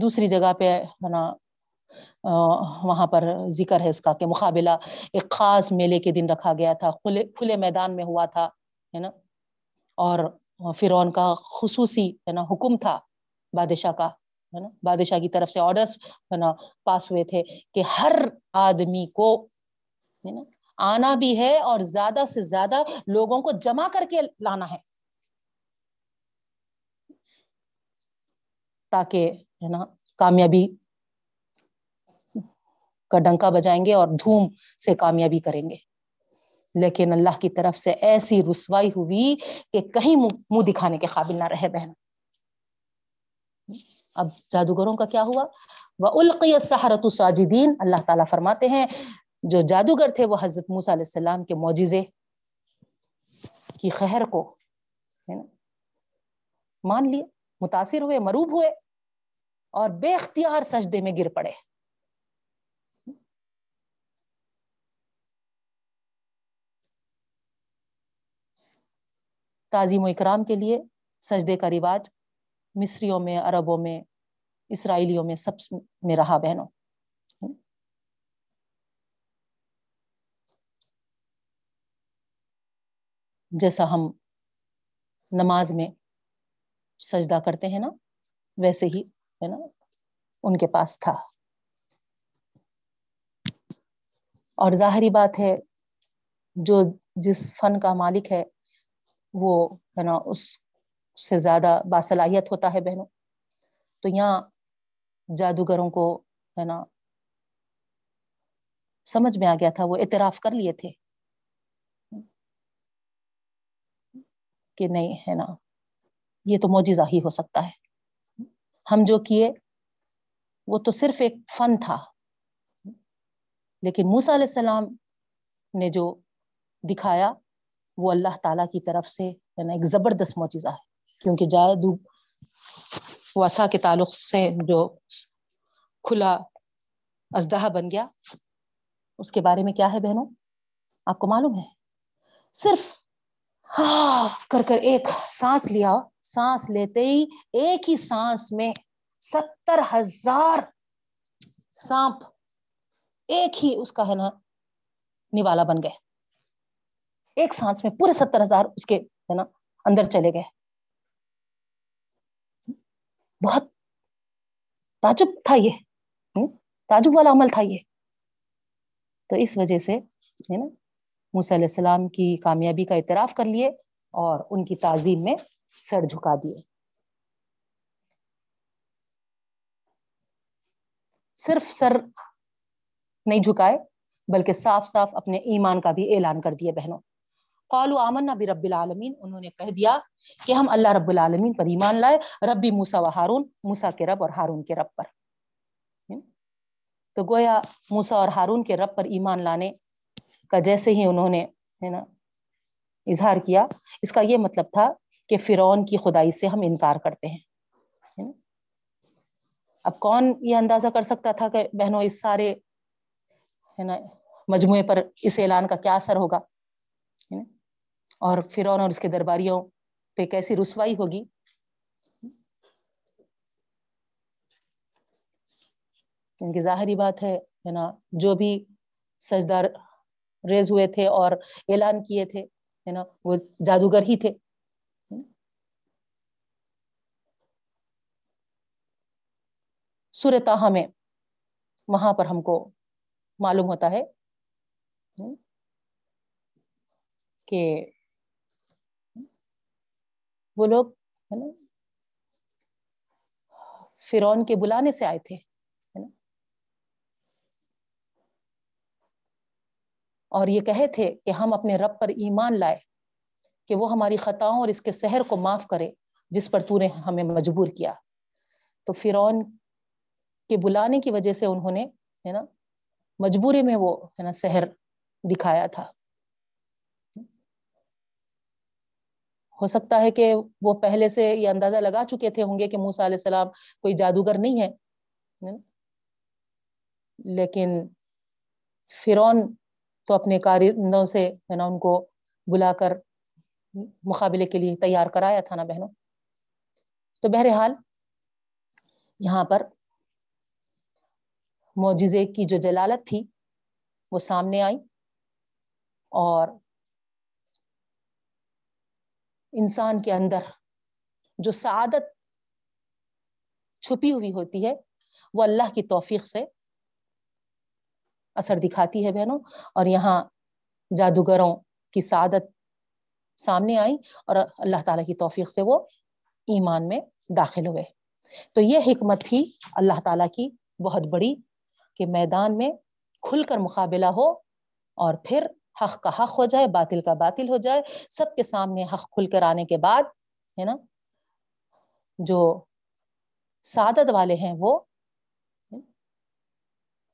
دوسری جگہ پہ نا وہاں پر ذکر ہے اس کا کہ مقابلہ ایک خاص میلے کے دن رکھا گیا تھا، کھلے کھلے میدان میں ہوا تھا، ہے نا؟ اور فرعون کا خصوصی، ہے نا، حکم تھا بادشاہ کا، ہے نا؟ بادشاہ کی طرف سے آرڈرس ہے نا پاس ہوئے تھے کہ ہر آدمی کو، ہے نا، آنا بھی ہے اور زیادہ سے زیادہ لوگوں کو جمع کر کے لانا ہے۔ تاکہ، ہے نا، کامیابی کا ڈنکا بجائیں گے اور دھوم سے کامیابی کریں گے۔ لیکن اللہ کی طرف سے ایسی رسوائی ہوئی کہ کہیں منہ دکھانے کے قابل نہ رہے بہن۔ اب جادوگروں کا کیا ہوا؟ وہ القی سہارت ساجدین اللہ تعالیٰ فرماتے ہیں، جو جادوگر تھے وہ حضرت موسیٰ علیہ السلام کے معجزے کی خیر کو مان لیے، متاثر ہوئے، مروب ہوئے اور بے اختیار سجدے میں گر پڑے۔ تعظیم و اکرام کے لیے سجدے کا رواج مصریوں میں، عربوں میں، اسرائیلیوں میں سب میں رہا بہنوں۔ جیسا ہم نماز میں سجدہ کرتے ہیں نا، ویسے ہی ہے نا، ان کے پاس تھا۔ اور ظاہری بات ہے، جو جس فن کا مالک ہے وہ، ہے نا، اس سے زیادہ باصلاحیت ہوتا ہے بہنوں۔ تو یہاں جادوگروں کو، ہے نا، سمجھ میں آ گیا تھا، وہ اعتراف کر لیے تھے کہ نہیں، ہے نا، یہ تو موجزہ ہی ہو سکتا ہے۔ ہم جو کیے، وہ تو صرف ایک فن تھا۔ لیکن موسا علیہ السلام نے جو دکھایا وہ اللہ تعالیٰ کی طرف سے ہے نا ایک زبردست معجزہ ہے۔ کیونکہ جادو وسا کے تعلق سے جو کھلا ازدہا بن گیا، اس کے بارے میں کیا ہے بہنوں؟ آپ کو معلوم ہے؟ صرف ہاں کر کر ایک سانس لیا، سانس لیتے ہی ایک ہی سانس میں ستر ہزار سانپ ایک ہی اس کا ہے نا نوالا بن گئے۔ ایک سانس میں پورے ستر ہزار اس کے، ہے نا، اندر چلے گئے۔ بہت تعجب تھا یہ تعجب والا عمل تھا یہ۔ تو اس وجہ سے، ہے نا، موسی علیہ السلام کی کامیابی کا اعتراف کر لیے اور ان کی تعظیم میں سر جھکا دیے۔ صرف سر نہیں جھکائے، بلکہ صاف صاف اپنے ایمان کا بھی اعلان کر دیے، بہنوں۔ قالو آمن نبی رب العالمین، انہوں نے کہہ دیا کہ ہم اللہ رب العالمین پر ایمان لائے، ربی موسا و ہارون موسا کے رب اور ہارون کے رب پر۔ تو گویا موسا اور ہارون کے رب پر ایمان لانے کا جیسے ہی انہوں نے، ہے نا، اظہار کیا، اس کا یہ مطلب تھا کہ فرعون کی خدائی سے ہم انکار کرتے ہیں۔ اب کون یہ اندازہ کر سکتا تھا کہ بہنوں، اس سارے، ہے نا، مجموعے پر اس اعلان کا کیا اثر ہوگا؟ اور فرعون اور اس کے درباریوں پہ کیسی رسوائی ہوگی؟ کیونکہ ظاہری بات ہے نا، جو بھی سجدار ریز ہوئے تھے اور اعلان کیے تھے، ہے نا، وہ جادوگر ہی تھے۔ سورتاہ میں وہاں پر ہم کو معلوم ہوتا ہے کہ وہ لوگ ہے نا فرون کے بلانے سے آئے تھے اور یہ کہے تھے کہ ہم اپنے رب پر ایمان لائے، کہ وہ ہماری خطاؤں اور اس کے سحر کو معاف کرے، جس پر تو نے ہمیں مجبور کیا۔ تو فرعون کے بلانے کی وجہ سے انہوں نے، ہے نا، مجبوری میں وہ، ہے نا، سحر دکھایا تھا۔ ہو سکتا ہے کہ وہ پہلے سے یہ اندازہ لگا چکے تھے ہوں گے کہ موسا علیہ السلام کوئی جادوگر نہیں ہے لیکن فرعون تو اپنے کارندوں سے، ہے نا، ان کو بلا کر مقابلے کے لیے تیار کرایا تھا نا بہنوں۔ تو بہرحال یہاں پر معجزے کی جو جلالت تھی وہ سامنے آئی اور انسان کے اندر جو سعادت چھپی ہوئی ہوتی ہے، وہ اللہ کی توفیق سے اثر دکھاتی ہے بہنوں۔ اور یہاں جادوگروں کی سعادت سامنے آئی اور اللہ تعالیٰ کی توفیق سے وہ ایمان میں داخل ہوئے۔ تو یہ حکمت تھی اللہ تعالیٰ کی بہت بڑی کہ میدان میں کھل کر مقابلہ ہو اور پھر حق کا حق ہو جائے، باطل کا باطل ہو جائے، سب کے سامنے حق کھل کر آنے کے بعد، ہے نا، جو سعادت والے ہیں وہ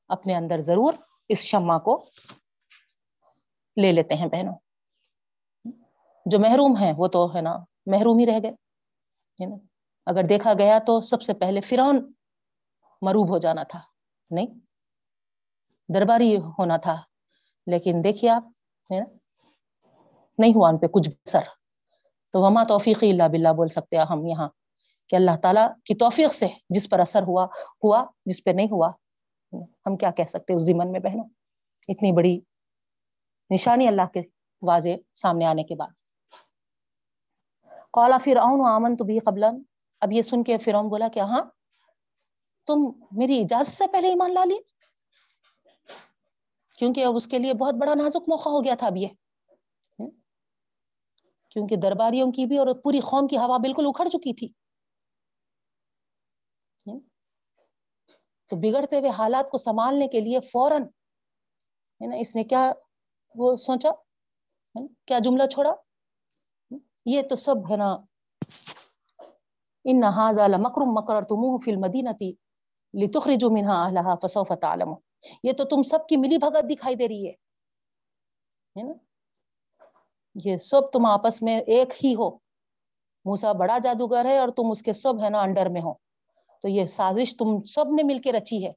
اپنے اندر ضرور اس شمع کو لے لیتے ہیں بہنوں۔ جو محروم ہیں وہ تو، ہے نا، محروم ہی رہ گئے اگر دیکھا گیا تو سب سے پہلے فرعون مروب ہو جانا تھا، نہیں، درباری ہونا تھا لیکن دیکھیے آپ نہیں ہوا ان پہ کچھ بسر تو وما توفیقی اللہ بلّہ بول سکتے ہیں ہم یہاں کہ اللہ تعالیٰ کی توفیق سے جس پر اثر ہوا ہوا جس پہ نہیں ہوا۔ ہم کیا کہہ سکتے اس زمن میں بہنوں؟ اتنی بڑی نشانی اللہ کے واضح سامنے آنے کے بعد۔ قالا فرعون آمن تو بھی قبل اب یہ سن کے فرعون بولا کہ ہاں تم میری اجازت سے پہلے ایمان لا لی۔ کیونکہ اب اس کے لیے بہت بڑا نازک موقع ہو گیا تھا اب یہ۔ ہاں؟ کیونکہ درباریوں کی بھی اور پوری قوم کی ہوا بالکل اکھڑ چکی تھی۔ ہاں؟ تو بگڑتے ہوئے حالات کو سنبھالنے کے لیے فوراً، ہے نا، اس نے کیا وہ سوچا؟ ہاں؟ کیا جملہ چھوڑا؟ یہ تو سب، ہے نا، ان نہ مکرم مکر تم فل مدینتی لتخرجوا منها اهلها فسوف تعلموا یہ تو تم سب کی ملی بھگت دکھائی دے رہی ہے۔ نا؟ یہ سب تم آپس میں ایک ہی ہو۔ موسا بڑا جادوگر ہے اور تم اس کے سب ہے نا انڈر میں ہو۔ تو یہ سازش تم سب نے مل کے رچی ہے۔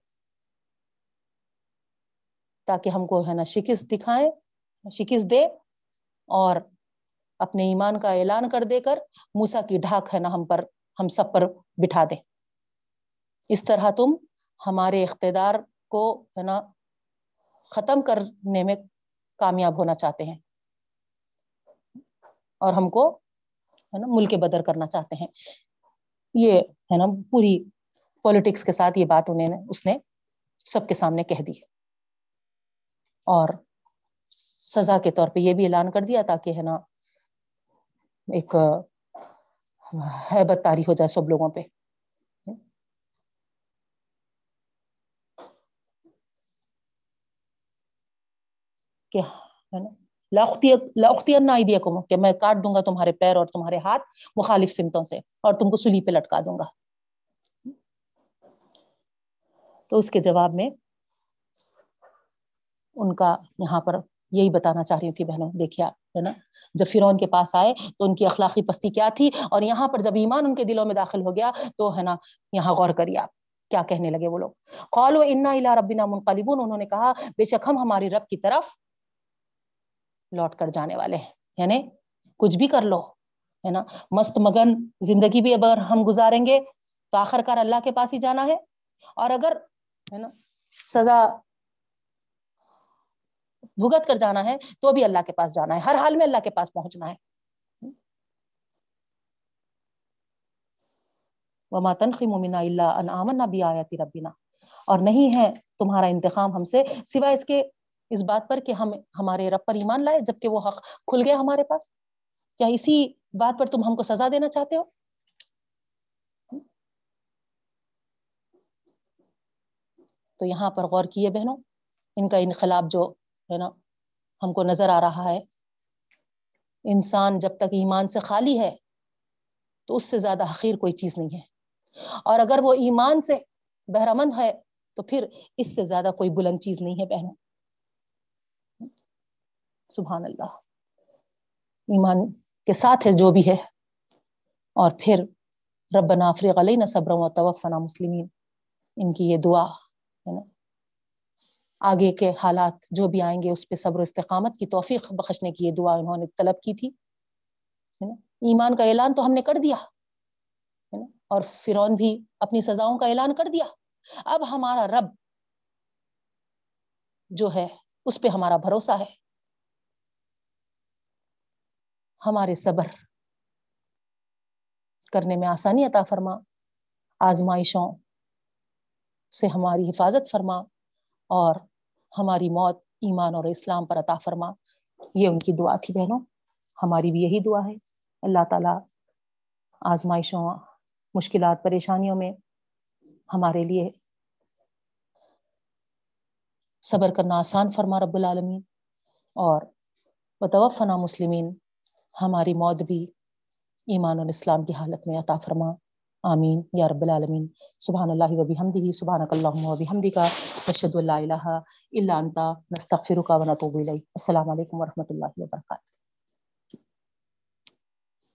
تاکہ ہم کو ہے نا شکست دکھائے شکست دے اور اپنے ایمان کا اعلان کر دے کر موسا کی ڈھاک ہے نا ہم پر، ہم سب پر بٹھا دے اس طرح تم ہمارے اقتدار کو، ہے نا، ختم کرنے میں کامیاب ہونا چاہتے ہیں۔ اور ہم کو، ہے نا، ملک بدر کرنا چاہتے ہیں۔ یہ، ہے نا، پوری پالیٹکس کے ساتھ یہ بات انہیں اس نے سب کے سامنے کہہ دی۔ اور سزا کے طور پہ یہ بھی اعلان کر دیا تاکہ، ہے نا، ایک حیبت تاری ہو جائے سب لوگوں پہ۔ کیا ہے نا کہ میں کاٹ دوں گا تمہارے پیر اور تمہارے ہاتھ مخالف سمتوں سے اور تم کو سلی پہ لٹکا دوں گا۔ تو اس کے جواب میں ان کا یہاں پر یہی بتانا چاہ رہی تھی بہنوں، دیکھیے ہے نا؟ جب فرون کے پاس آئے تو ان کی اخلاقی پستی کیا تھی؟ اور یہاں پر جب ایمان ان کے دلوں میں داخل ہو گیا تو، ہے نا، یہاں غور کریے آپ، کیا کہنے لگے وہ لوگ؟ قالو انا الا ربنا منقلبون، انہوں نے کہا بے شک ہم ہماری رب کی طرف لوٹ کر جانے والے ہیں۔ یعنی کچھ بھی کر لو، ہے نا؟ مست مگن زندگی بھی اگر ہم گزاریں گے تو آخر کار اللہ کے پاس ہی جانا ہے۔ اور اگر، ہے نا، سزا بھگت کر جانا ہے تو بھی اللہ کے پاس جانا ہے۔ ہر حال میں اللہ کے پاس پہنچنا ہے۔ وما تنخی مومنا اللہ ان آمن بھی آیاتی ربینا اور نہیں ہے تمہارا انتخاب ہم سے سوائے اس کے اس بات پر کہ ہم ہمارے رب پر ایمان لائے جبکہ وہ حق کھل گیا ہمارے پاس۔ کیا اسی بات پر تم ہم کو سزا دینا چاہتے ہو؟ تو یہاں پر غور کیے بہنوں، ان کا انقلاب جو ہے نا، ہم کو نظر آ رہا ہے۔ انسان جب تک ایمان سے خالی ہے، تو اس سے زیادہ حقیر کوئی چیز نہیں ہے۔ اور اگر وہ ایمان سے بہرمند ہے، تو پھر اس سے زیادہ کوئی بلند چیز نہیں ہے بہنوں۔ سبحان اللہ۔ ایمان کے ساتھ ہے جو بھی ہے۔ اور پھر رب نافر علیہ صبر و توفنا مسلمین۔ ان کی یہ دعا ہے نا۔ آگے کے حالات جو بھی آئیں گے، اس پہ صبر و استقامت کی توفیق بخشنے کی یہ دعا انہوں نے طلب کی تھی۔ ہے نا۔ ایمان کا اعلان تو ہم نے کر دیا۔ ہے نا۔ اور فرعون بھی اپنی سزاؤں کا اعلان کر دیا۔ اب ہمارا رب جو ہے، اس پہ ہمارا بھروسہ ہے۔ ہمارے صبر کرنے میں آسانی عطا فرما، آزمائشوں سے ہماری حفاظت فرما اور ہماری موت ایمان اور اسلام پر عطا فرما۔ یہ ان کی دعا تھی بہنوں، ہماری بھی یہی دعا ہے۔ اللہ تعالیٰ آزمائشوں، مشکلات، پریشانیوں میں ہمارے لیے صبر کرنا آسان فرما رب العالمین اور بتوفنا مسلمین۔ ہماری موت بھی ایمان الاسلام کی حالت میں عطا فرما۔ آمین۔ یا رب العالمین۔ سبحان اللہ وبی حمدی سبحان اللہ وبی حمدی کا رشد اللہ الہ الا انتا نستغفرک و نتوب الیک۔ السلام علیکم ورحمۃ اللہ وبرکاتہ۔